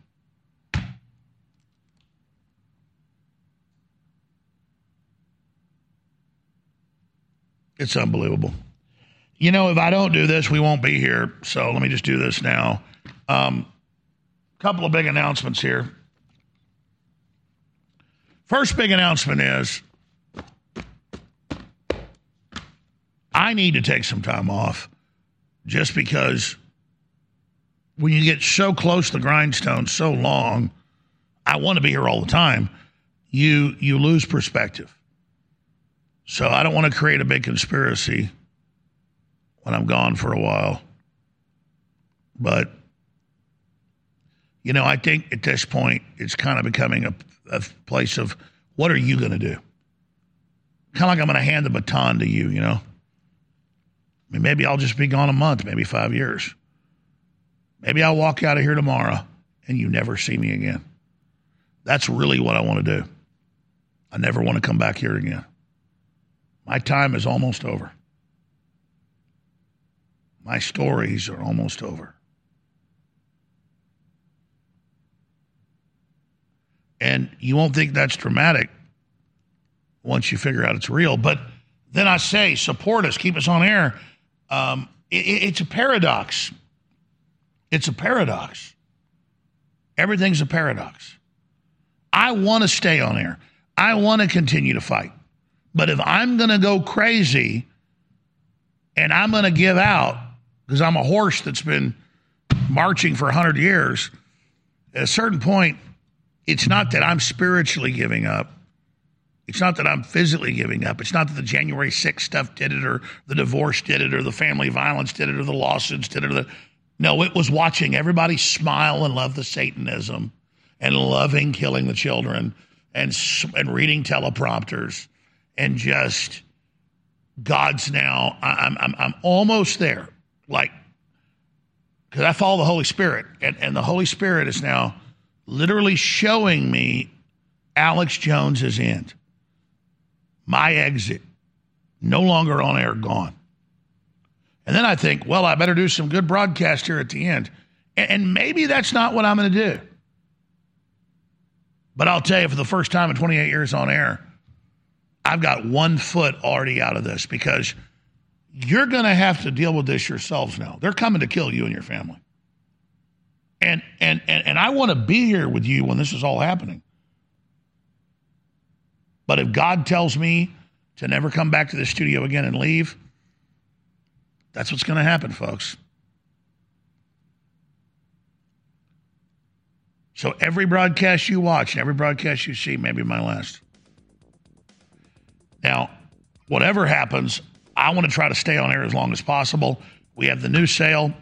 It's unbelievable. You know, if I don't do this, we won't be here. So let me just do this now. A um, couple of big announcements here. First big announcement is I need to take some time off just because when you get so close to the grindstone so long, I want to be here all the time. You you lose perspective. So I don't want to create a big conspiracy when I'm gone for a while. But you know, I think at this point it's kind of becoming a, a place of what are you going to do? Kind of like I'm going to hand the baton to you, you know. I mean, maybe I'll just be gone a month, maybe five years. Maybe I'll walk out of here tomorrow and you never see me again. That's really what I want to do. I never want to come back here again. My time is almost over. my stories are almost over. And you won't think that's dramatic once you figure out it's real. But then I say, support us, keep us on air. Um, it, it's a paradox. It's a paradox. Everything's a paradox. I want to stay on air. I want to continue to fight. But if I'm going to go crazy and I'm going to give out because I'm a horse that's been marching for 100 years, at a certain point, it's not that I'm spiritually giving up. It's not that I'm physically giving up. It's not that the January 6th stuff did it or the divorce did it or the family violence did it or the lawsuits did it. Or the, no, it was watching everybody smile and love the Satanism and loving killing the children and, and reading teleprompters and just God's now. I'm, I'm, I'm almost there. Like, because I follow the Holy Spirit, and, and the Holy Spirit is now literally showing me Alex Jones's end. My exit. No longer on air, gone. And then I think, well, I better do some good broadcast here at the end. And, and maybe that's not what I'm going to do. But I'll tell you, for the first time in 28 years on air, I've got one foot already out of this because you're going to have to deal with this yourselves now. They're coming to kill you and your family. And and and, and I want to be here with you when this is all happening. But if God tells me to never come back to the studio again and leave, that's what's going to happen, folks. So every broadcast you watch, every broadcast you see may be my last. Now, whatever happens, I want to try to stay on air as long as possible. We have the new sale.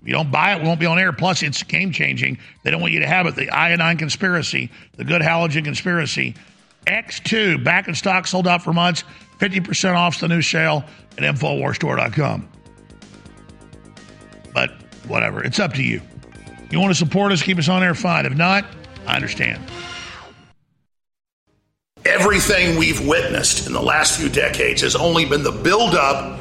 If you don't buy it, we won't be on air. Plus, it's game changing. They don't want you to have it. The iodine conspiracy, the good halogen conspiracy. X2, back in stock, sold out for months. 50% off the new sale at InfoWarsStore.com. But whatever, it's up to you. You want to support us, keep us on air, fine. If not, I understand. Everything we've witnessed in the last few decades has only been the buildup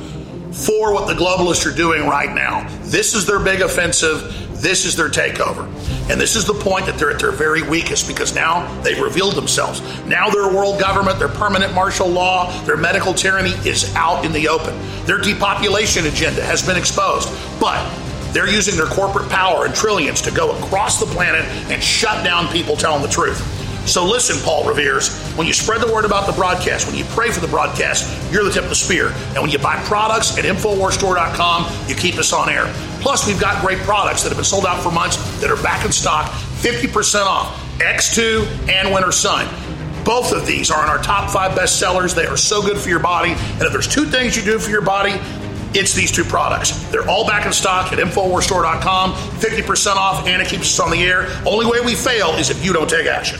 for what the globalists are doing right now. This is their big offensive. This is their takeover. And this is the point that they're at their very weakest because now they've revealed themselves. Now their world government, their permanent martial law, their medical tyranny is out in the open. Their depopulation agenda has been exposed. But they're using their corporate power and trillions to go across the planet and shut down people telling the truth. So listen, Paul Revere's, when you spread the word about the broadcast, when you pray for the broadcast, you're the tip of the spear. And when you buy products at InfoWarsStore.com, you keep us on air. Plus, we've got great products that have been sold out for months that are back in stock, 50% off. X2 and Winter Sun. Both of these are in our top five best sellers. They are so good for your body. And if there's two things you do for your body, it's these two products. They're all back in stock at InfoWarsStore.com, 50% off, and it keeps us on the air. Only way we fail is if you don't take action.